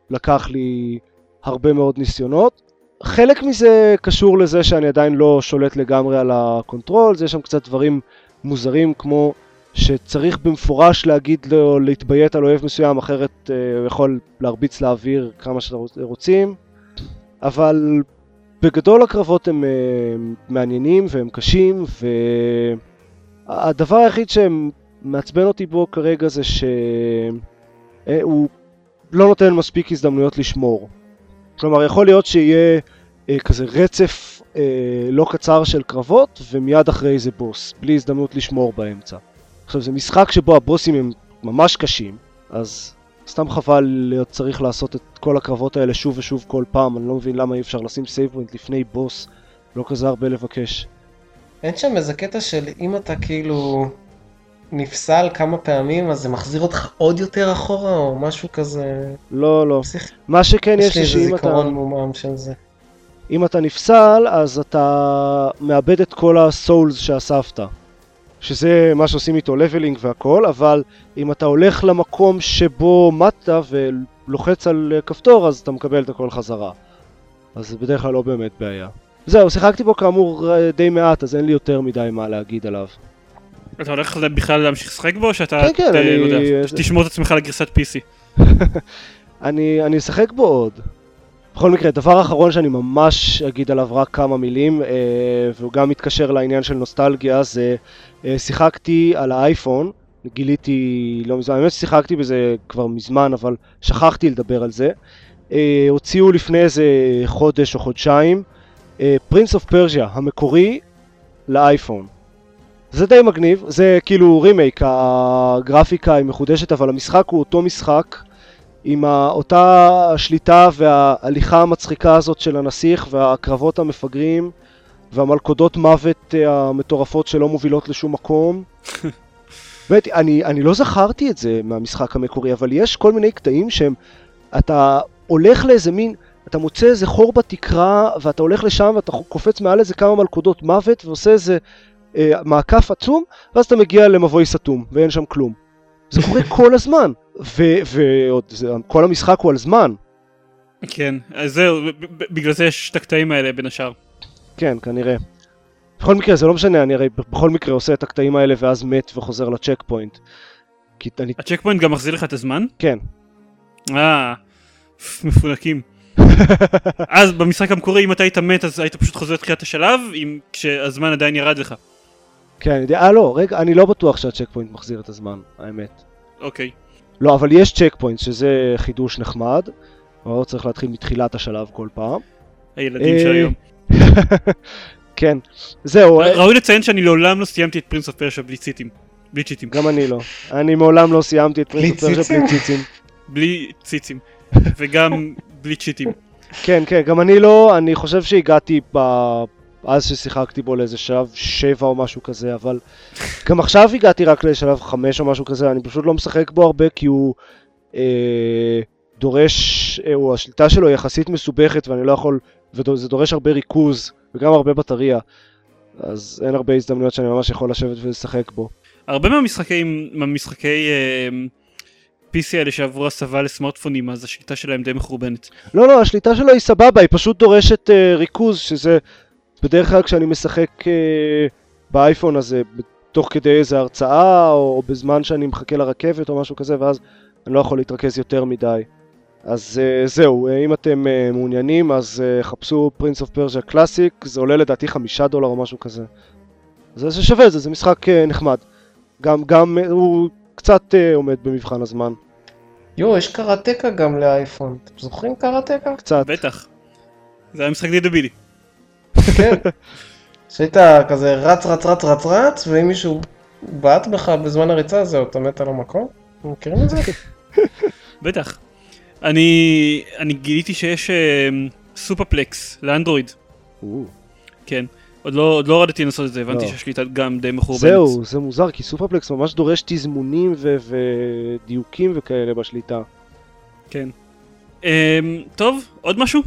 לקח לי הרבה מאוד ניסיונות. חלק מזה קשור לזה שאני עדיין לא שולט לגמרי על ה control, יש שם קצת דברים מוזרים כמו שצריך במפורש להגיד לו להתביית על אויב מסוים, אחרת אה, הוא יכול להרביץ לאוויר כמה שרוצים. אבל בגדול הקרבות הם אה, מעניינים והם קשים, והדבר היחיד שמעצבן אותי בו כרגע זה שהוא לא נותן מספיק הזדמנויות לשמור. כלומר, יכול להיות שיהיה אה, כזה רצף אה, לא קצר של קרבות, ומיד אחרי זה בוס, בלי הזדמנות לשמור באמצע. עכשיו, זה משחק שבו הבוסים הם ממש קשים, אז סתם חבל להיות צריך לעשות את כל הקרבות האלה שוב ושוב כל פעם, אני לא מבין למה אי אפשר לשים save point לפני בוס, לא כזה הרבה לבקש. אין שם איזה קטע של אם אתה כאילו נפסל כמה פעמים, אז זה מחזיר אותך עוד יותר אחורה, או משהו כזה... לא, לא. פסיכי. מה שכן יש יש לי איזה שאם אתה, זיכרון מומם של זה. אם אתה נפסל, אז אתה מאבד את כל הסולס שאספת. שזה מה שעושים איתו לבלינג והכל, אבל אם אתה הולך למקום שבו מטת ולוחץ על אה, כפתור, אז אתה מקבל את הכל חזרה. אז זה בדרך כלל לא באמת בעיה. זהו, שיחקתי בו כאמור אה, די מעט, אז אין לי יותר מדי מה להגיד עליו. אתה הולך בכלל להמשיך לשחק בו, או שאתה כן, כן, ת- אני- לא יודע, תשמור את עצמך לגרסת PC? אני, אני אשחק בו עוד. בכל מקרה, דבר אחרון שאני ממש אגיד עליו רק כמה מילים, אה, והוא גם מתקשר לעניין של נוסטלגיה, זה אה, שיחקתי על האייפון, גיליתי לא מזמן, האמת ששיחקתי בזה כבר מזמן, אבל שכחתי לדבר על זה. אה, הוציאו לפני איזה חודש או חודשיים, Prince of Persia המקורי לאייפון. זה די מגניב, זה כאילו רימייק, הגרפיקה היא מחודשת, אבל המשחק הוא אותו משחק. עם אותה השליטה וההליכה המצחיקה הזאת של הנסיך והקרבות המפגרים והמלכודות מוות אה, המטורפות שלא מובילות לשום מקום. באמת, אני, אני לא זכרתי את זה מהמשחק המקורי, אבל יש כל מיני קטעים שהם... אתה הולך לאיזה מין... אתה מוצא איזה חור בתקרה ואתה הולך לשם ואתה קופץ מעל איזה כמה מלכודות מוות ועושה איזה אה, מעקף עצום ואז אתה מגיע למבוי סתום ואין שם כלום. זה קורה כל הזמן. ועוד, כל המשחק הוא על זמן. כן, אז זהו, בגלל זה יש את הקטעים האלה בין השאר. כן, כנראה. בכל מקרה, זה לא משנה, אני הרי בכל מקרה עושה את הקטעים האלה ואז מת וחוזר לצ'ק פוינט. אני... ה checkpoint גם מחזיר לך את הזמן? כן. אה, מפונקים. אז במשחק המקורי אם אתה היית מת אז היית פשוט חוזר לתחילת השלב, אם כשהזמן עדיין ירד לך. כן, אה לא, רגע, אני לא בטוח שה checkpoint מחזיר את הזמן, האמת. אוקיי. לא, אבל יש checkpoint, שזה חידוש נחמד. אבל לא צריך להתחיל מתחילת השלב כל פעם. הילדים אה, של היום. כן. זהו, אה, ראוי לציין שאני לעולם לא סיימתי את Prince of Persia בלי צ'יטים. בלי צ'יטים. גם אני לא. אני מעולם לא סיימתי את פרינס אוף פרשה? בלי ציצים. בלי ציצים. וגם בלי צ'יטים. כן, כן, גם אני לא, אני חושב שהגעתי ב... אז ששיחקתי בו לאיזה שלב 7 או משהו כזה, אבל גם עכשיו הגעתי רק לשלב 5 או משהו כזה, אני פשוט לא משחק בו הרבה כי הוא אה, דורש, אה, הוא, השליטה שלו היא יחסית מסובכת ואני לא יכול, וזה דורש הרבה ריכוז וגם הרבה בטריה, אז אין הרבה הזדמנויות שאני ממש יכול לשבת ולשחק בו. הרבה מהמשחקי, מהמשחקי אה, PC האלה שעברו הסבה לסמארטפונים אז השליטה שלהם די מחורבנת. לא, לא, השליטה שלו היא סבבה, היא פשוט דורשת אה, ריכוז, שזה בדרך כלל כשאני משחק אה, באייפון הזה, תוך כדי איזה הרצאה, או בזמן שאני מחכה לרכבת או משהו כזה, ואז אני לא יכול להתרכז יותר מדי. אז אה, זהו, אה, אם אתם אה, מעוניינים, אז אה, חפשו Prince of Persia Classic, זה עולה לדעתי חמישה דולר או משהו כזה. זה, זה שווה את זה, זה משחק אה, נחמד. גם, גם אה, הוא קצת אה, עומד במבחן הזמן, יואו, יש קראטקה גם לאייפון. אתם זוכרים קראטקה? קצת. בטח. זה היה משחק די דבילי. כן. שהיית כזה רץ רץ רץ רץ רץ, ואם מישהו בעט בך בזמן הריצה זהו, אתה מת על המקום? אתם מכירים את זה? בטח. אני, אני גיליתי שיש אה, סופרפלקס לאנדרואיד. כן. עוד לא, עוד לא הורדתי לנסות את זה, הבנתי לא. שהשליטה גם די מחורבנת. זהו, זה מוזר, כי סופרפלקס ממש דורש תזמונים ו- ודיוקים וכאלה בשליטה. כן. אה, טוב, עוד משהו?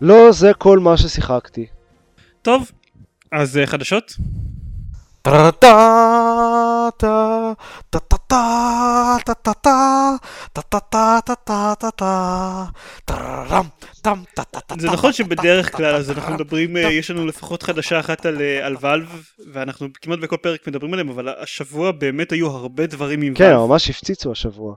לא, זה כל מה ששיחקתי. טוב. אז אה, חדשות? זה נכון שבדרך כלל אז אנחנו מדברים, אה, יש לנו לפחות חדשה אחת על, אה, ואלב, ואנחנו כמעט בכל פרק מדברים עליהם, אבל השבוע באמת היו הרבה דברים עם כן, ואלב. ממש הפציצו השבוע.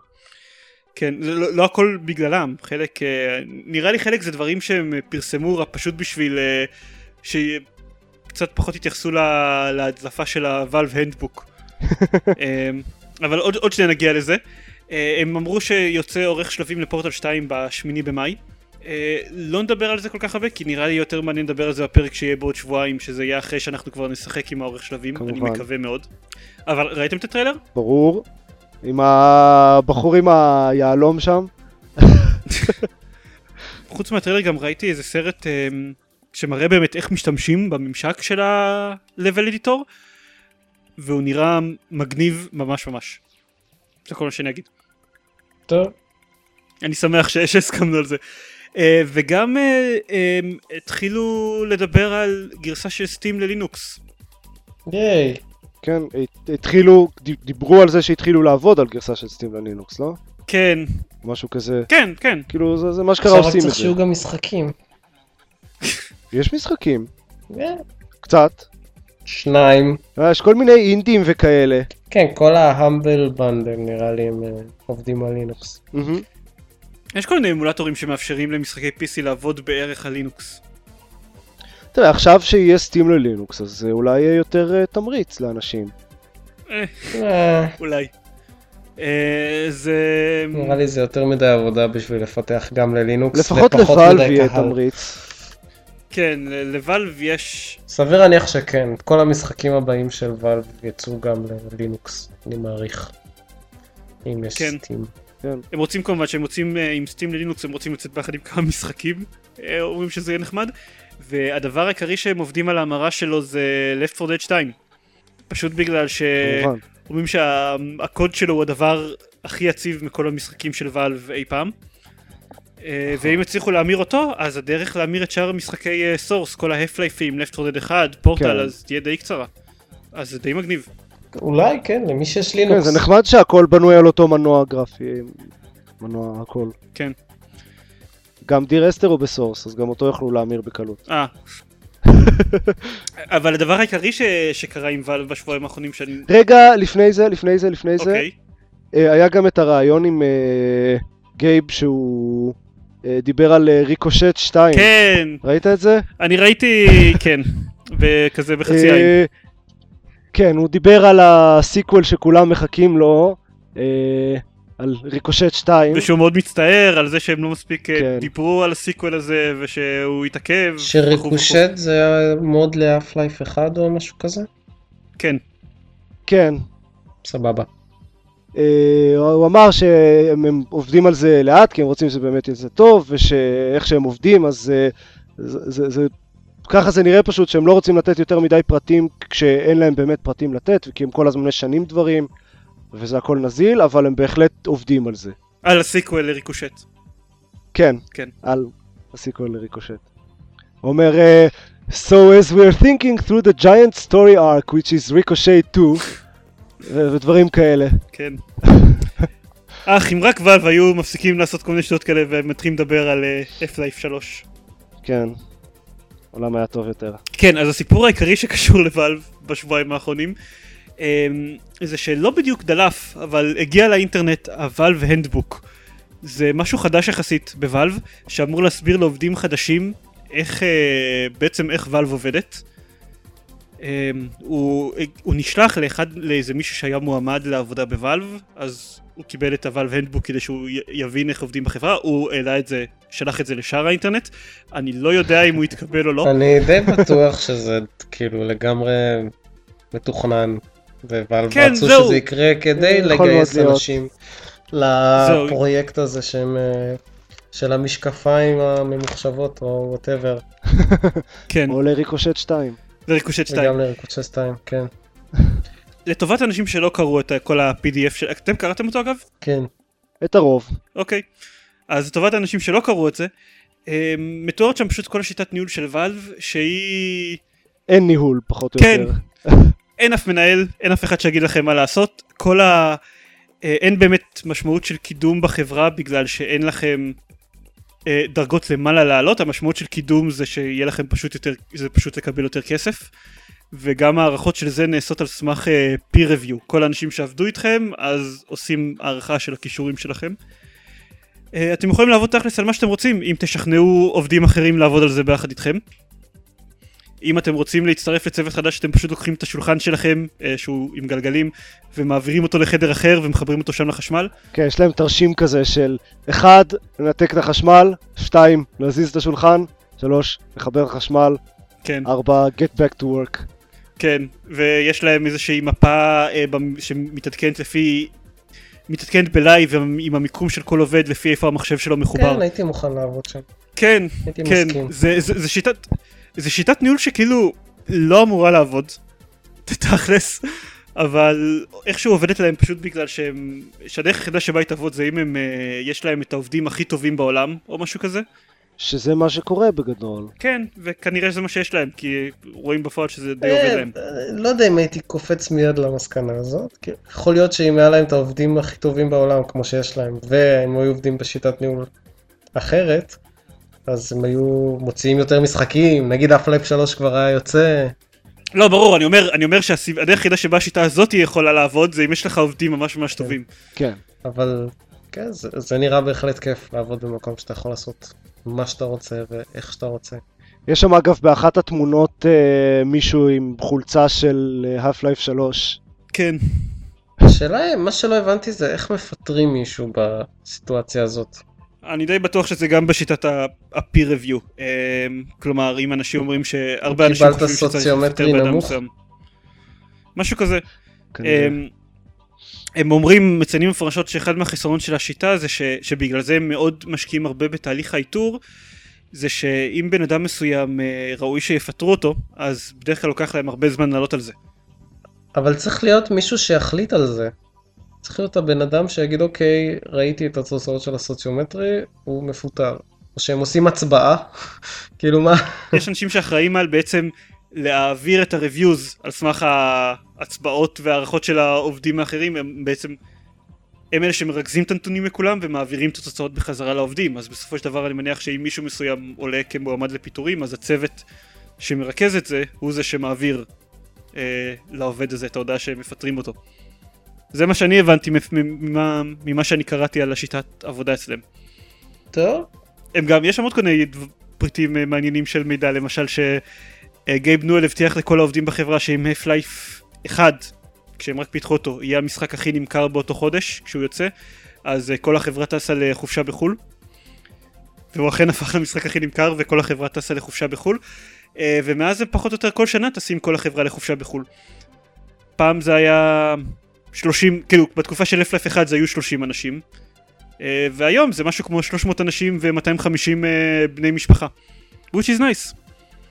כן, זה לא, לא הכל בגללם, חלק, אה, נראה לי חלק זה דברים שהם אה, פרסמו רק פשוט בשביל אה, שקצת פחות יתייחסו ל- להדלפה של הוואלב הנדבוק. אה, אבל עוד, עוד שניה נגיע לזה. אה, הם אמרו שיוצא עורך שלבים לפורטל 2 בשמיני במאי. אה, לא נדבר על זה כל כך הרבה, כי נראה לי יותר מעניין לדבר על זה בפרק שיהיה בעוד שבועיים, שזה יהיה אחרי שאנחנו כבר נשחק עם העורך שלבים, אני כמובן. מקווה מאוד. אבל ראיתם את הטריילר? ברור. עם הבחור עם היהלום שם. חוץ מהטריילר גם ראיתי איזה סרט אה, שמראה באמת איך משתמשים בממשק של ה-level editor והוא נראה מגניב ממש ממש. זה כל מה שאני אגיד. טוב. אני שמח שהסכמנו על זה. אה, וגם אה, אה, התחילו לדבר על גרסה של סטים ללינוקס. ייי. כן, הת- התחילו, דיברו על זה שהתחילו לעבוד על גרסה של סטים ללינוקס, לא? כן, משהו כזה. כן, כן. כאילו, זה, זה מה שקרה עכשיו רק עושים את צריך זה. שיהיו גם משחקים. יש משחקים, כן. קצת. שניים. אה, יש כל מיני אינדים וכאלה. כן, כל ה Humble Bundle נראה לי הם אה, עובדים על לינוקס. יש כל מיני אמולטורים שמאפשרים למשחקי PC לעבוד בערך על לינוקס. תראה, עכשיו שיהיה Steam ללינוקס, אז אה, אולי יהיה יותר תמריץ לאנשים. אולי. זה... נראה לי זה יותר מדי עבודה בשביל לפתח גם ללינוקס. לפחות ל Valve יהיה. תמריץ. כן, לוואלב יש... סביר להניח שכן, את כל המשחקים הבאים של ואלב יצאו גם ללינוקס, אני מעריך. אם יש כן. סטים. הם רוצים כמובן שהם רוצים אה, עם סטים ללינוקס הם רוצים לצאת ביחד עם כמה משחקים אה, אומרים שזה יהיה נחמד והדבר העיקרי שהם עובדים על ההמרה שלו זה Left 4 Dead 2 פשוט בגלל כמובן. שאומרים שהקוד שלו הוא הדבר הכי יציב מכל המשחקים של ואלב אי פעם ואם יצליחו להמיר אותו אז הדרך להמיר את שאר המשחקי Source כל ה Half-Life ים Left 4 Dead 1 פורטל כן. אז תהיה די קצרה אז זה די מגניב אולי, כן, למי שיש כן, לינוקס. זה נחמד שהכל בנוי על אותו מנוע גרפי. מנוע הכל. כן גם Dear Esther הוא ב Source, אז גם אותו יוכלו להמיר בקלות. אה. אבל הדבר העיקרי ש... שקרה עם Valve בשבועיים האחרונים שאני... רגע, לפני זה, לפני זה, לפני זה, אוקיי. אה, היה גם את הראיון עם אה, גייב שהוא אה, דיבר על אה, Ricochet 2. כן, ראית את זה? אני ראיתי, כן, וכזה בחצי עין. אה, כן, הוא דיבר על ה sequel שכולם מחכים לו, אה, על Ricochet 2. ושהוא מאוד מצטער על זה שהם לא מספיק אה, כן. דיברו על ה sequel הזה, ושהוא התעכב. ש Ricochet זה mod ל Half-Life אחד או משהו כזה? כן, כן. סבבה. אה, הוא אמר שהם הם עובדים על זה לאט, כי הם רוצים שזה באמת יצא טוב, ושאיך שהם עובדים, אז אה, זה, זה, זה, ככה זה נראה פשוט שהם לא רוצים לתת יותר מדי פרטים כשאין להם באמת פרטים לתת, כי הם כל הזמן משנים דברים, וזה הכל נזיל, אבל הם בהחלט עובדים על זה. על ה sequel ל Ricochet. כן, כן. על הסיקוול לריקושט. הוא אומר, אה, So as we're thinking through the giant story arc, which is Ricochet 2, ו- ודברים כאלה. כן. אך, אם רק ואלב היו מפסיקים לעשות כל מיני שטויות כאלה ומתחילים לדבר על אה, F-Life 3. כן. עולם היה טוב יותר. כן, אז הסיפור העיקרי שקשור לוואלב בשבועיים האחרונים אמ, זה שלא בדיוק דלף, אבל הגיע לאינטרנט הוואלב הנדבוק. זה משהו חדש יחסית בוואלב, שאמור להסביר לעובדים חדשים איך, אה, בעצם איך וואלב עובדת. אמ, הוא, הוא נשלח לאחד, לאיזה מישהו שהיה מועמד לעבודה בוואלב, אז הוא קיבל את הוואלב הנדבוק כדי שהוא יבין איך עובדים בחברה, הוא העלה את זה, שלח את זה לשאר האינטרנט, אני לא יודע אם הוא יתקבל או לא. אני די בטוח שזה כאילו לגמרי מתוכנן. וואלב כן, רצו זהו. שזה יקרה כדי לגייס. אנשים לפרויקט הזה שהם אה, של המשקפיים הממוחשבות או whatever. כן, או ל Ricochet 2. זה Ricochet 2. וגם ל Ricochet 2, כן. לטובת אנשים שלא קראו את כל ה-PDF של... אתם קראתם אותו אגב? כן. את הרוב. אוקיי. אז לטובת האנשים שלא קראו את זה, אה, מתוארת שם פשוט כל השיטת ניהול של Valve, שהיא... אין ניהול, פחות או כן. יותר. אין אף מנהל, אין אף אחד שיגיד לכם מה לעשות. כל ה... אה, אין באמת משמעות של קידום בחברה בגלל שאין לכם דרגות למעלה לעלות, המשמעות של קידום זה שיהיה לכם פשוט יותר, זה פשוט לקבל יותר כסף. וגם הערכות של זה נעשות על סמך אה, peer review. כל האנשים שעבדו איתכם, אז עושים הערכה של הכישורים שלכם. אה, אתם יכולים לעבוד תכלס על מה שאתם רוצים, אם תשכנעו עובדים אחרים לעבוד על זה ביחד איתכם. אם אתם רוצים להצטרף לצוות חדש, אתם פשוט לוקחים את השולחן שלכם, אה, שהוא עם גלגלים, ומעבירים אותו לחדר אחר ומחברים אותו שם לחשמל. כן, יש להם תרשים כזה של 1. לנתק את החשמל, 2. להזיז את השולחן, 3. לחבר חשמל, כן, 4. get back to work. כן, ויש להם איזושהי מפה אה, שמתעדכנת לפי מתעדכנת בלייב עם, עם המיקום של כל עובד לפי איפה המחשב שלו מחובר. כן, הייתי מוכן לעבוד שם. כן, הייתי כן, מסכים. זה, זה, זה, שיטת, זה שיטת ניהול שכאילו לא אמורה לעבוד, תכלס, אבל איכשהו עובדת להם פשוט בגלל שהם, שהדרך היחידה שבה היא תעבוד זה אם הם, אה, יש להם את העובדים הכי טובים בעולם, או משהו כזה. שזה מה שקורה בגדול. כן, וכנראה זה מה שיש להם, כי רואים בפועל שזה די עובד אה, להם. אה, לא יודע אם הייתי קופץ מיד למסקנה הזאת. כי יכול להיות שאם היה להם את העובדים הכי טובים בעולם, כמו שיש להם, והם היו עובדים בשיטת ניהול אחרת, אז הם היו מוציאים יותר משחקים, נגיד Half-Life 3 כבר היה יוצא. לא, ברור, אני אומר, אני אומר שהדרך היחידה שבה השיטה הזאת יכולה לעבוד זה אם יש לך עובדים ממש ממש טובים. כן. אבל כן, זה, זה נראה בהחלט כיף לעבוד במקום שאתה יכול לעשות מה שאתה רוצה ואיך שאתה רוצה. יש שם אגב באחת התמונות אה, מישהו עם חולצה של אה, Half-Life 3. כן. השאלה, מה שלא הבנתי זה איך מפטרים מישהו בסיטואציה הזאת. אני די בטוח שזה גם בשיטת ה-peer review. אמ, כלומר, אם אנשים אומרים שהרבה אנשים חושבים שצריך לפטר בן אדם? מסוים. משהו כזה. כנראה. אמ, הם אומרים, מציינים מפורשות שאחד מהחסרונות של השיטה זה ש, שבגלל זה הם מאוד משקיעים הרבה בתהליך האיתור, זה שאם בן אדם מסוים אה, ראוי שיפטרו אותו, אז בדרך כלל לוקח להם הרבה זמן לעלות על זה. אבל צריך להיות מישהו שיחליט על זה. צריך להיות הבן אדם שיגיד אוקיי, ראיתי את התוצאות של הסוציומטרי, הוא מפוטר. או שהם עושים הצבעה, כאילו מה? יש אנשים שאחראים על בעצם להעביר את ה-reviews על סמך ההצבעות והערכות של העובדים האחרים, הם בעצם, הם אלה שמרכזים את הנתונים לכולם ומעבירים את התוצאות בחזרה לעובדים, אז בסופו של דבר אני מניח שאם מישהו מסוים עולה כמועמד לפיטורים, אז הצוות שמרכז את זה, הוא זה שמעביר אה, לעובד הזה את ההודעה שהם מפטרים אותו. זה מה שאני הבנתי ממה, ממה שאני קראתי על השיטת עבודה אצלם. טוב, הם גם, יש שם עוד כל מיני פריטים אה, מעניינים של מידע, למשל שגייב נואל הבטיח לכל העובדים בחברה שאם הפלייף 1, כשהם רק פיתחו אותו, יהיה המשחק הכי נמכר באותו חודש, כשהוא יוצא, אז אה, כל החברה טסה לחופשה בחו"ל. והוא אכן הפך למשחק הכי נמכר וכל החברה טסה לחופשה בחו"ל. אה, ומאז זה פחות או יותר כל שנה טסים כל החברה לחופשה בחו"ל. פעם זה היה 30, כאילו בתקופה של אפלייף 1 זה היו 30 אנשים. אה, והיום זה משהו כמו 300 אנשים ו-250 בני משפחה. which is nice.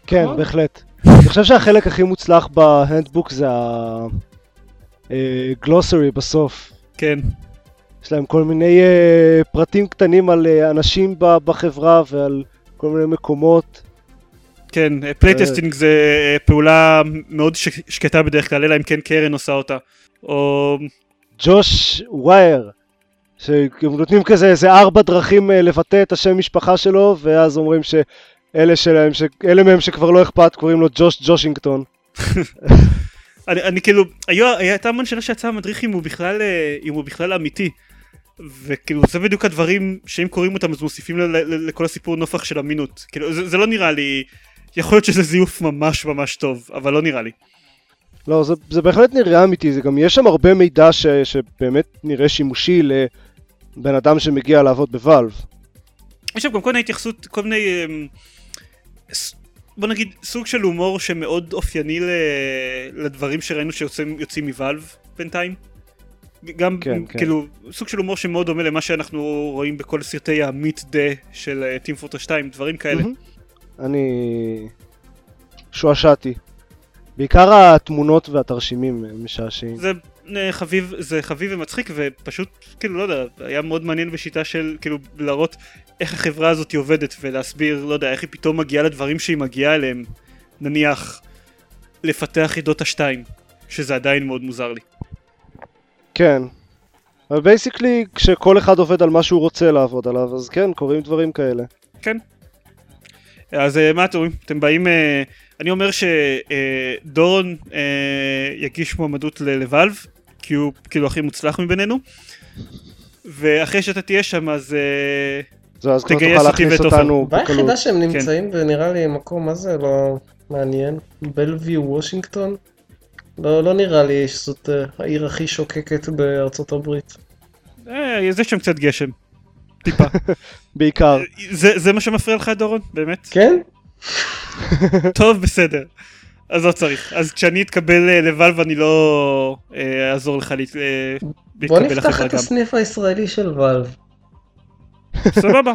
כן, נכון. בהחלט. אני חושב שהחלק הכי מוצלח בהנדבוק זה הגלוסרי בסוף. כן. יש להם כל מיני אה, פרטים קטנים על אה, אנשים ב- בחברה ועל כל מיני מקומות. כן, playtesting זה אה, פעולה מאוד ש- שקטה בדרך כלל, אלא אם כן קרן עושה אותה. או... ג'וש ווייר, שהם נותנים כזה איזה ארבע דרכים אה, לבטא את השם משפחה שלו, ואז אומרים שאלה שלהם, שאלה מהם שכבר לא אכפת, קוראים לו ג'וש ג'ושינגטון. אני, אני כאילו, היו, הייתה המון שאלה שיצא המדריך אם הוא בכלל, אה, אם הוא בכלל אמיתי. וכאילו זה בדיוק הדברים שאם קוראים אותם אז מוסיפים ל- ל- לכל הסיפור נופח של אמינות. כאילו זה, זה לא נראה לי, יכול להיות שזה זיוף ממש ממש טוב, אבל לא נראה לי. לא, זה, זה בהחלט נראה אמיתי, זה גם יש שם הרבה מידע ש, שבאמת נראה שימושי לבן אדם שמגיע לעבוד בוואלב. יש שם גם כל מיני התייחסות, כל מיני, אמ, בוא נגיד, סוג של הומור שמאוד אופייני ל- לדברים שראינו שיוצאים יוצאים מוואלב בינתיים. גם כן, כן. כאילו סוג של הומור שמאוד דומה למה שאנחנו רואים בכל סרטי המיט דה של טים פורטר 2 דברים כאלה. מהמם. אני שועשעתי. בעיקר התמונות והתרשימים משעשעים. זה אה, חביב זה חביב ומצחיק ופשוט כאילו לא יודע היה מאוד מעניין בשיטה של כאילו להראות איך החברה הזאת עובדת ולהסביר לא יודע איך היא פתאום מגיעה לדברים שהיא מגיעה אליהם נניח לפתח חידות השתיים שזה עדיין מאוד מוזר לי. כן. אבל בייסיקלי, כשכל אחד עובד על מה שהוא רוצה לעבוד עליו, אז כן, קורים דברים כאלה. כן. אז אה, מה אתם אומרים? אתם באים... אה, אני אומר שדורון יגיש מועמדות לוואלב, כי הוא כאילו הכי מוצלח מבינינו. ואחרי שאתה תהיה שם אז אה, זהו, אז כבר תוכל להכניס. אותנו הבעיה בקלות. היחידה שהם נמצאים ונראה לי מקום מה זה לא מעניין. בלוויו וושינגטון. לא, לא נראה לי שזאת אה, העיר הכי שוקקת בארצות הברית. אה, יש שם קצת גשם. טיפה. בעיקר. זה, זה מה שמפריע לך דורון? באמת? כן? טוב בסדר. אז לא צריך. אז כשאני אתקבל אה, לוואלב אני לא אה, אעזור לך אה, בוא להתקבל נפתח לחברה את גם. הסניף הישראלי של ואלב. סבבה,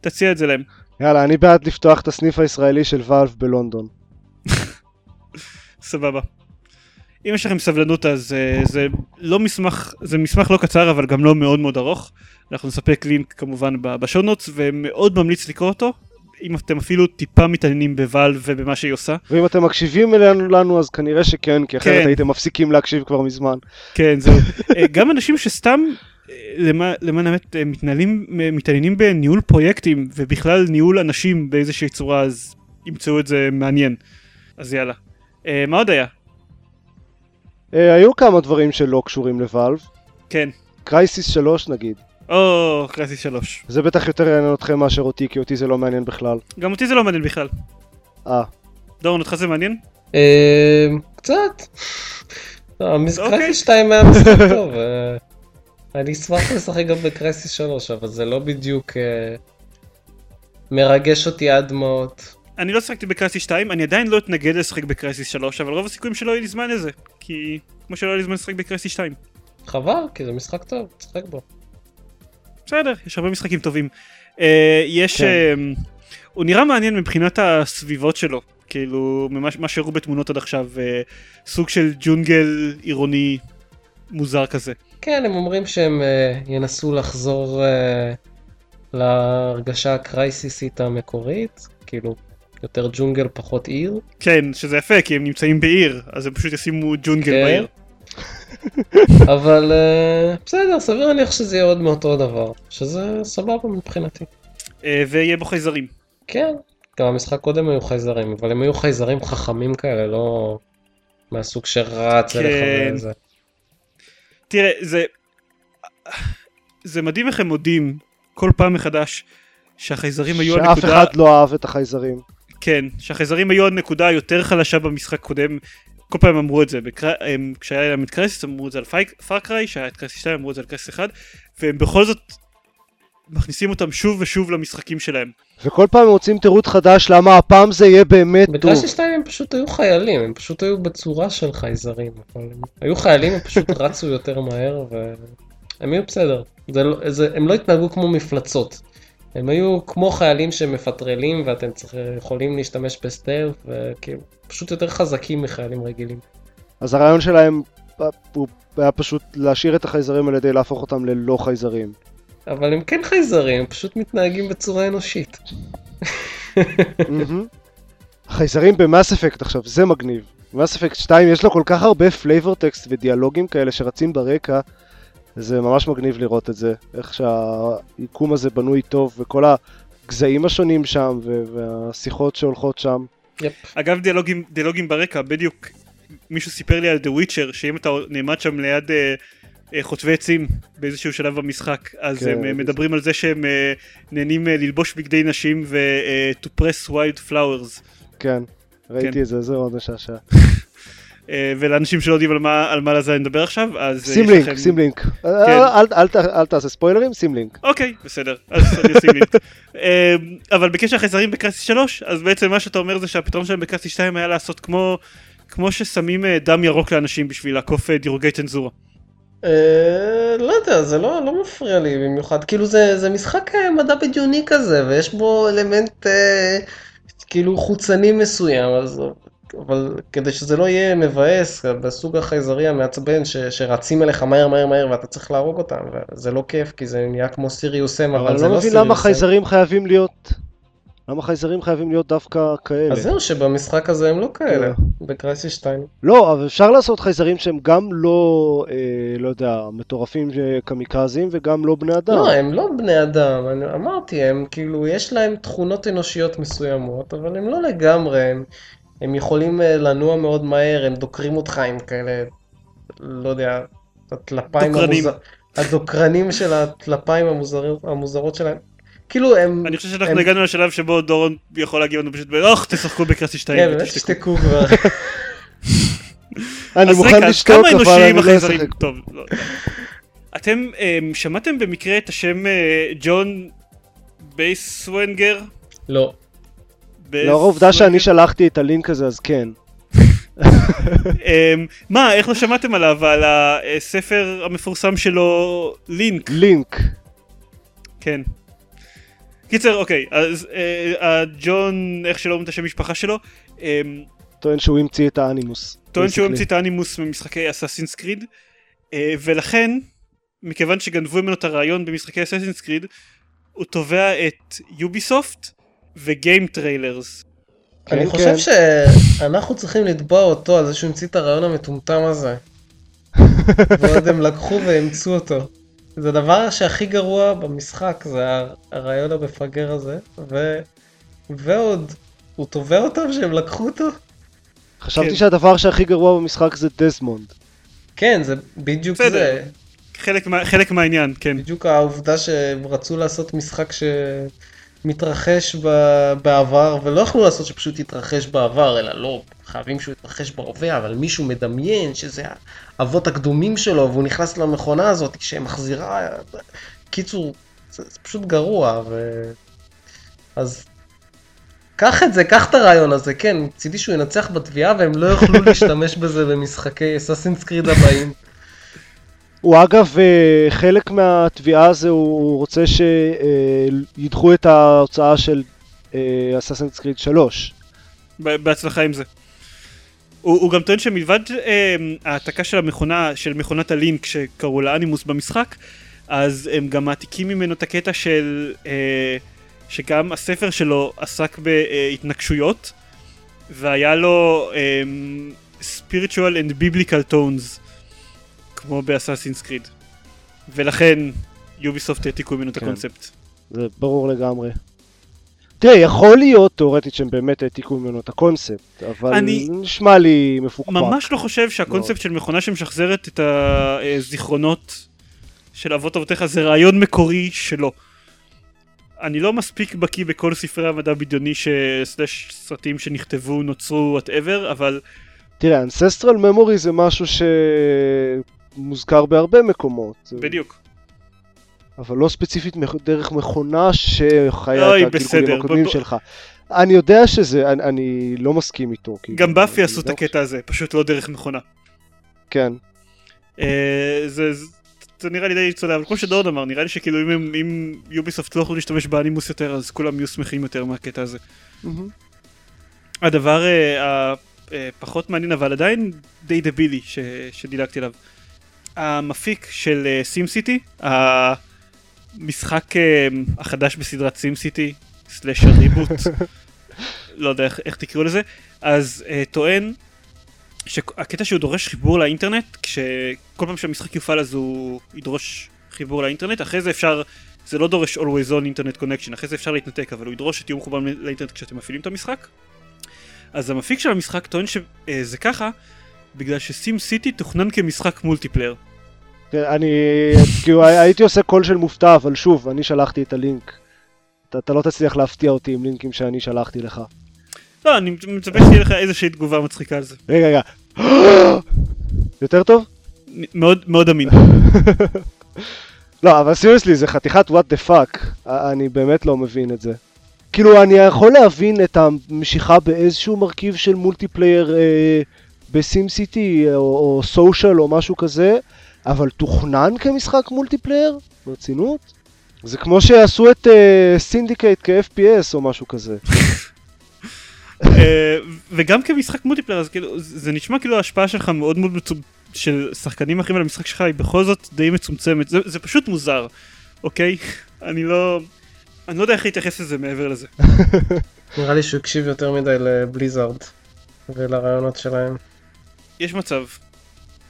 תציע את זה להם. יאללה, אני בעד לפתוח את הסניף הישראלי של ואלף בלונדון. סבבה. אם יש לכם סבלנות אז uh, זה לא מסמך, זה מסמך לא קצר אבל גם לא מאוד מאוד ארוך. אנחנו נספק לינק כמובן בשואו נוטס ומאוד ממליץ לקרוא אותו. אם אתם אפילו טיפה מתעניינים בוואלב ובמה שהיא עושה. ואם אתם מקשיבים אלינו לנו אז כנראה שכן, כי אחרת כן. הייתם מפסיקים להקשיב כבר מזמן. כן זהו. אה, גם אנשים שסתם אה, למע- למען האמת אה, מתנהלים, מתעניינים בניהול פרויקטים ובכלל ניהול אנשים באיזושהי צורה אז ימצאו את זה מעניין. אז יאללה. אה, מה עוד היה? אה, היו כמה דברים שלא קשורים לוואלב. כן. קרייסיס 3 נגיד. או, קרייסיס 3. זה בטח יותר יעניין אתכם מאשר אותי, כי אותי זה לא מעניין בכלל. גם אותי זה לא מעניין בכלל. אה, דורון, אותך זה מעניין? אה, קצת. המשחק אוקיי. 2 היה משחק טוב. אה, אני אשמח לשחק גם ב Crysis 3, אבל זה לא בדיוק אה, מרגש אותי עד דמעות. אני לא שיחקתי ב Crysis 2, אני עדיין לא אתנגד לשחק ב Crysis 3, אבל רוב הסיכויים שלא יהיה לי זמן לזה. כי כמו שלא היה לי זמן לשחק ב Crysis 2. חבל, כי זה משחק טוב, תשחק בו. בסדר, יש הרבה משחקים טובים. אה, יש... כן. אה, הוא נראה מעניין מבחינת הסביבות שלו. כאילו, ממה מה שהראו בתמונות עד עכשיו, אה, סוג של ג'ונגל עירוני מוזר כזה. כן, הם אומרים שהם אה, ינסו לחזור אה, להרגשה הקרייסיסית המקורית, כאילו יותר ג'ונגל פחות עיר. כן, שזה יפה, כי הם נמצאים בעיר, אז הם פשוט ישימו ג'ונגל כן. בעיר. אבל אה, בסדר, סביר להניח שזה יהיה עוד מאותו דבר, שזה סבבה מבחינתי. אה, ויהיה בו חייזרים. כן, גם המשחק קודם היו חייזרים, אבל הם היו חייזרים חכמים כאלה, לא מהסוג שרץ אליך כן. וזה. תראה, זה... זה מדהים איך הם מודים כל פעם מחדש שהחייזרים היו שאף הנקודה... אחד לא אהב את החייזרים. כן, שהחייזרים היו הנקודה היותר חלשה במשחק קודם. כל פעם אמרו את זה, בקר... הם... כשהיה להם את Crysis אמרו את זה על Far Cry, כשהיה את Crysis 2 אמרו את זה על Crysis 1, והם בכל זאת מכניסים אותם שוב ושוב למשחקים שלהם. וכל פעם הם מוצאים תירוץ חדש למה הפעם זה יהיה באמת טוב. בקראש 2 הם פשוט היו חיילים, הם פשוט היו בצורה של חייזרים. הם היו חיילים, הם פשוט רצו יותר מהר והם היו בסדר. זה לא, זה, הם לא התנהגו כמו מפלצות. הם היו כמו חיילים שמפטרלים ואתם צריך, יכולים להשתמש בסטיילף וכאילו פשוט יותר חזקים מחיילים רגילים. אז הרעיון שלהם הוא היה פשוט להשאיר את החייזרים על ידי להפוך אותם ללא חייזרים. אבל הם כן חייזרים, הם פשוט מתנהגים בצורה אנושית. מהמם. החייזרים ב Mass Effect עכשיו, זה מגניב. ב Mass Effect 2 יש לו כל כך הרבה flavor text ודיאלוגים כאלה שרצים ברקע, זה ממש מגניב לראות את זה. איך שהיקום הזה בנוי טוב, וכל הגזעים השונים שם, והשיחות שהולכות שם. יפ. אגב דיאלוגים, דיאלוגים ברקע, בדיוק מישהו סיפר לי על The Witcher, שאם אתה נעמד שם ליד אה, אה, חוטבי עצים באיזשהו שלב במשחק, אז כן, הם אה, מדברים על זה שהם נהנים ללבוש בגדי נשים ו- to press wild flowers. כן, ראיתי כן. את זה, זה מאוד משעשע. אה, ולאנשים שלא יודעים על מה, על מה זה אני מדבר עכשיו, אז אה, שים לינק, לכם... שים לינק. כן. אל- אל- אל ת- אל תעשה ספוילרים, שים לינק. אוקיי, בסדר, אז אני אשים לינק. אה, אבל בקשר לחייזרים ב Crysis 3, אז בעצם מה שאתה אומר זה שהפתרון שלהם ב Crysis 2 היה לעשות כמו... כמו ששמים אה, דם ירוק לאנשים בשביל לעקוף אה, דירוגי צנזורה. אה, לא יודע, זה לא, לא מפריע לי במיוחד, כאילו זה, זה משחק אה, מדע בדיוני כזה, ויש בו אלמנט אה, כאילו חוצני מסוים, אז, אבל כדי שזה לא יהיה מבאס, בסוג החייזרי המעצבן ש, שרצים אליך מהר מהר מהר ואתה צריך להרוג אותם, וזה לא כיף, כי זה נהיה כמו סיריוס אם, אבל אבל אני זה לא לא מבין סיריוס למה. חייזרים חייבים להיות... למה חייזרים חייבים להיות דווקא כאלה? אז זהו, שבמשחק הזה הם לא כאלה, אה. בקרייסיס 2. לא, אבל אפשר לעשות חייזרים שהם גם לא, אה, לא יודע, מטורפים קמיקזים וגם לא בני אדם. לא, הם לא בני אדם, אני אמרתי, הם כאילו, יש להם תכונות אנושיות מסוימות, אבל הם לא לגמרי, הם, הם יכולים אה, לנוע מאוד מהר, הם דוקרים אותך עם כאלה, לא יודע, הטלפיים דוקרנים. המוזר... הדוקרנים של הטלפיים המוזר... המוזרות שלהם. כאילו הם... אני חושב שאנחנו הם- הגענו לשלב שבו דורון יכול להגיד לנו פשוט ב... אוח, תשחקו ב Crysis 2 כן, באמת. תשתקו כבר. אני מוכן לשתוק, אבל אני לא? אשחק. טוב, לא. אתם אמ, שמעתם במקרה את השם אה, ג'ון בייסוונגר? לא. לאור העובדה שאני שלחתי את הלינק הזה, אז כן. אמ, מה, איך לא שמעתם עליו? על הספר המפורסם שלו, Link. Link. כן. קיצר, אוקיי, אז אה, ג'ון, איך שלא אומרים את השם משפחה שלו, אמ, טוען שהוא המציא את האנימוס. טוען שהוא. המציא את האנימוס ממשחקי Assassin's Creed, אה, ולכן, מכיוון שגנבו ממנו את הרעיון במשחקי Assassin's Creed, הוא תובע את Ubisoft ו GameTrailers. אני כן, חושב כן. שאנחנו צריכים לתבוע אותו על זה שהוא המציא את הרעיון המטומטם הזה. ועוד הם לקחו ואימצו אותו. זה הדבר שהכי גרוע במשחק, זה הרעיון המפגר הזה, ו... ועוד, הוא תובע אותם שהם לקחו אותו? חשבתי כן. שהדבר שהכי גרוע במשחק זה דזמונד. כן, זה בדיוק בסדר. זה. חלק, מה, חלק מהעניין, כן. בדיוק העובדה שהם רצו לעשות משחק שמתרחש ב- בעבר, ולא יכלו לעשות שפשוט יתרחש בעבר, אלא לא, חייבים שהוא יתרחש בהווה, אבל מישהו מדמיין שזה האבות הקדומים שלו, והוא נכנס למכונה הזאת שמחזירה... קיצור, זה, זה פשוט גרוע, ו... אז... קח את זה, קח את הרעיון הזה, כן, מצידי שהוא ינצח בתביעה והם לא יוכלו להשתמש בזה במשחקי אסאסינס קריד הבאים. הוא אגב, אה, חלק מהתביעה הזה הוא רוצה שידחו את ההוצאה של אססנס קריד 3. ב- בהצלחה עם זה. הוא, הוא גם טוען שמלבד אה, העתקה של המכונה, של מכונת הלינק שקראו לה אנימוס במשחק, אז הם גם מעתיקים ממנו את הקטע של... אה, שגם הספר שלו עסק בהתנגשויות, והיה לו אה, spiritual and biblical tones, כמו באסאסינס קריד. ולכן Ubisoft העתיקו ממנו את כן. הקונספט. זה ברור לגמרי. תראה, יכול להיות תאורטית שהם באמת העתיקו ממנו את הקונספט, אבל אני- נשמע לי מפוקפק. ממש לא חושב שהקונספט של מכונה שמשחזרת את הזיכרונות של אבות אבותיך זה רעיון מקורי שלו. אני לא מספיק בקיא בכל ספרי המדע בדיוני ש... slash סרטים שנכתבו, נוצרו, whatever, אבל תראה, Ancestral Memory זה משהו שמוזכר בהרבה מקומות. בדיוק. אבל לא ספציפית דרך מכונה שחיה את הגלגולים הקודמים בוא- שלך. אני יודע שזה, אני, אני לא מסכים איתו. כאילו, גם באפי עשו את לא הקטע הזה, פשוט לא דרך מכונה. כן. אה, זה, זה, זה נראה לי די צודק, אבל כמו שדורד אמר, נראה לי שכאילו אם, אם יוביסופט לא יכולו להשתמש באנימוס יותר, אז כולם יהיו שמחים יותר מהקטע הזה. הדבר אה, הפחות מעניין אבל עדיין די דבילי ש, שדילגתי עליו. המפיק של סים סיטי, המשחק אה, החדש בסדרת סים סיטי, סלאש הריבוט, לא יודע איך, איך תקראו לזה, אז uh, טוען שהקטע שהוא דורש חיבור לאינטרנט, כשכל פעם שהמשחק יופעל אז הוא ידרוש חיבור לאינטרנט, אחרי זה אפשר, זה לא דורש always on internet connection, אחרי זה אפשר להתנתק, אבל הוא ידרוש שתהיו מחוברים לאינטרנט כשאתם מפעילים את המשחק. אז המפיק של המשחק טוען שזה ככה, בגלל ש SimCity תוכנן כמשחק multiplayer. כן, אני, כאילו, הייתי עושה קול של מופתע, אבל שוב, אני שלחתי את הלינק. אתה, אתה לא תצליח להפתיע אותי עם לינקים שאני שלחתי לך. לא, אני מצפה שתהיה לך איזושהי תגובה מצחיקה על זה. רגע, רגע. יותר טוב? מאוד מאוד אמין. לא, אבל seriously, זה חתיכת what the fuck. אני באמת לא מבין את זה. כאילו, אני יכול להבין את המשיכה באיזשהו מרכיב של multiplayer אה, ב SimCity, או, או social או משהו כזה, אבל תוכנן כמשחק multiplayer? ברצינות? זה כמו שעשו את אה, Syndicate כ-FPS או משהו כזה. אה, וגם כמשחק multiplayer, אז כאילו, זה נשמע כאילו ההשפעה שלך מאוד מאוד מצומצמת, של שחקנים אחרים על המשחק שלך היא בכל זאת די מצומצמת, זה, זה פשוט מוזר, אוקיי? אני לא... אני לא יודע איך להתייחס לזה מעבר לזה. נראה לי שהוא הקשיב יותר מדי לבליזארד ולרעיונות שלהם. יש מצב.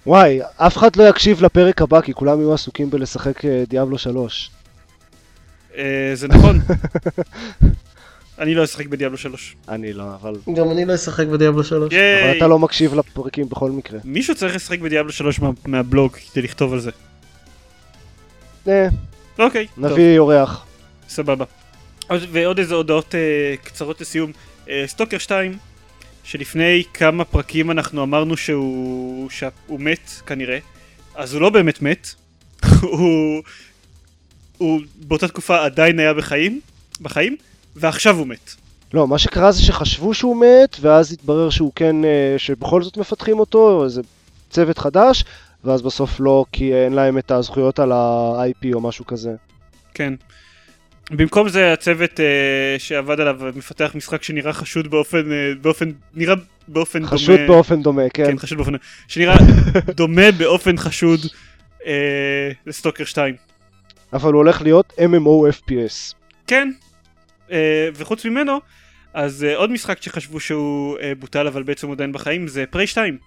וואי, אף אחד לא יקשיב לפרק הבא, כי כולם יהיו עסוקים בלשחק אה, דיאבלו 3. אה, זה נכון. אני לא אשחק בדיאבלו 3. אני לא, אבל... גם אני לא אשחק בדיאבלו 3. אבל! אתה לא מקשיב לפרקים בכל מקרה. מישהו צריך לשחק בדיאבלו 3 מה, מהבלוג כדי לכתוב על זה. אה, אוקיי, טוב. נביא אורח. סבבה. עוד- ועוד איזה הודעות אה, קצרות לסיום. אה, סטוקר 2, שלפני כמה פרקים אנחנו אמרנו שהוא, שהוא מת כנראה, אז הוא לא באמת מת, הוא, הוא באותה תקופה עדיין היה בחיים, בחיים, ועכשיו הוא מת. לא, מה שקרה זה שחשבו שהוא מת, ואז התברר שהוא כן, אה, שבכל זאת מפתחים אותו, איזה צוות חדש, ואז בסוף לא, כי אין להם את הזכויות על ה-IP או משהו כזה. כן. במקום זה הצוות אה, שעבד עליו מפתח משחק שנראה חשוד באופן, אה, באופן, נראה באופן חשוד דומה. באופן דומה, כן. כן, חשוד באופן, שנראה דומה באופן חשוד אה, לסטוקר 2. אבל הוא הולך להיות MMO FPS. כן, אה, וחוץ ממנו, אז אה, עוד משחק שחשבו שהוא אה, בוטל אבל בעצם הוא עדיין בחיים זה פריי 2.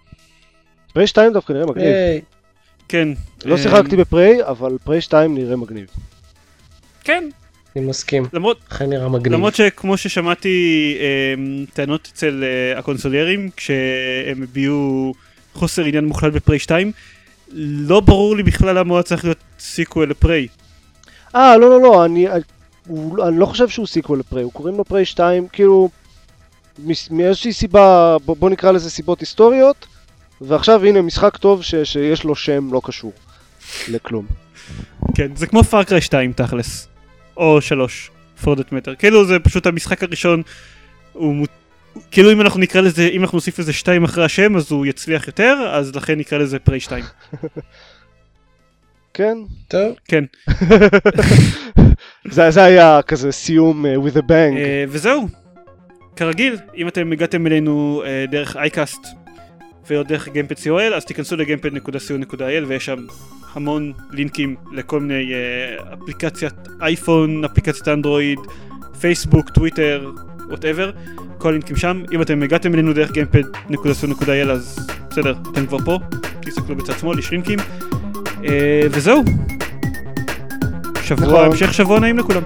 Prey 2 דווקא נראה מגניב. היי, כן. לא אה, שיחקתי ב Prey, אבל Prey 2 נראה מגניב. כן, אני מסכים, למרות, אכן נראה מגניב. למרות שכמו ששמעתי אה, טענות אצל אה, הקונסוליירים כשהם הביעו חוסר עניין מוחלט ב Prey 2, לא ברור לי בכלל למה הוא צריך להיות sequel ל Prey. אה, לא, לא, לא, אני, הוא, אני לא חושב שהוא sequel ל Prey, הוא קוראים לו Prey 2, כאילו, מאיזושהי סיבה, בוא, בוא נקרא לזה סיבות היסטוריות, ועכשיו הנה משחק טוב ש, שיש לו שם לא קשור לכלום. כן, זה כמו פארקריי 2 תכלס. או 3, for that matter. כאילו זה פשוט המשחק הראשון, הוא מות... כאילו אם אנחנו נקרא לזה, אם אנחנו נוסיף לזה 2 אחרי השם אז הוא יצליח יותר, אז לכן נקרא לזה פריי 2. כן? טוב, כן. זה, זה היה כזה סיום uh, with a bang. אה, וזהו. כרגיל, אם אתם הגעתם אלינו אה, דרך iCast ולא דרך Gamepod.co.il אז תיכנסו ל Gamepod.co.il ויש שם המון לינקים לכל מיני אה, אפליקציית אייפון, אפליקציית אנדרואיד, פייסבוק, טוויטר, whatever, כל הלינקים שם. אם אתם הגעתם אלינו דרך Gamepod.co.il אז בסדר, אתם כבר פה, תסתכלו בצד שמאל, יש לינקים. אה, וזהו. שבוע, נכון. המשך שבוע נעים לכולם.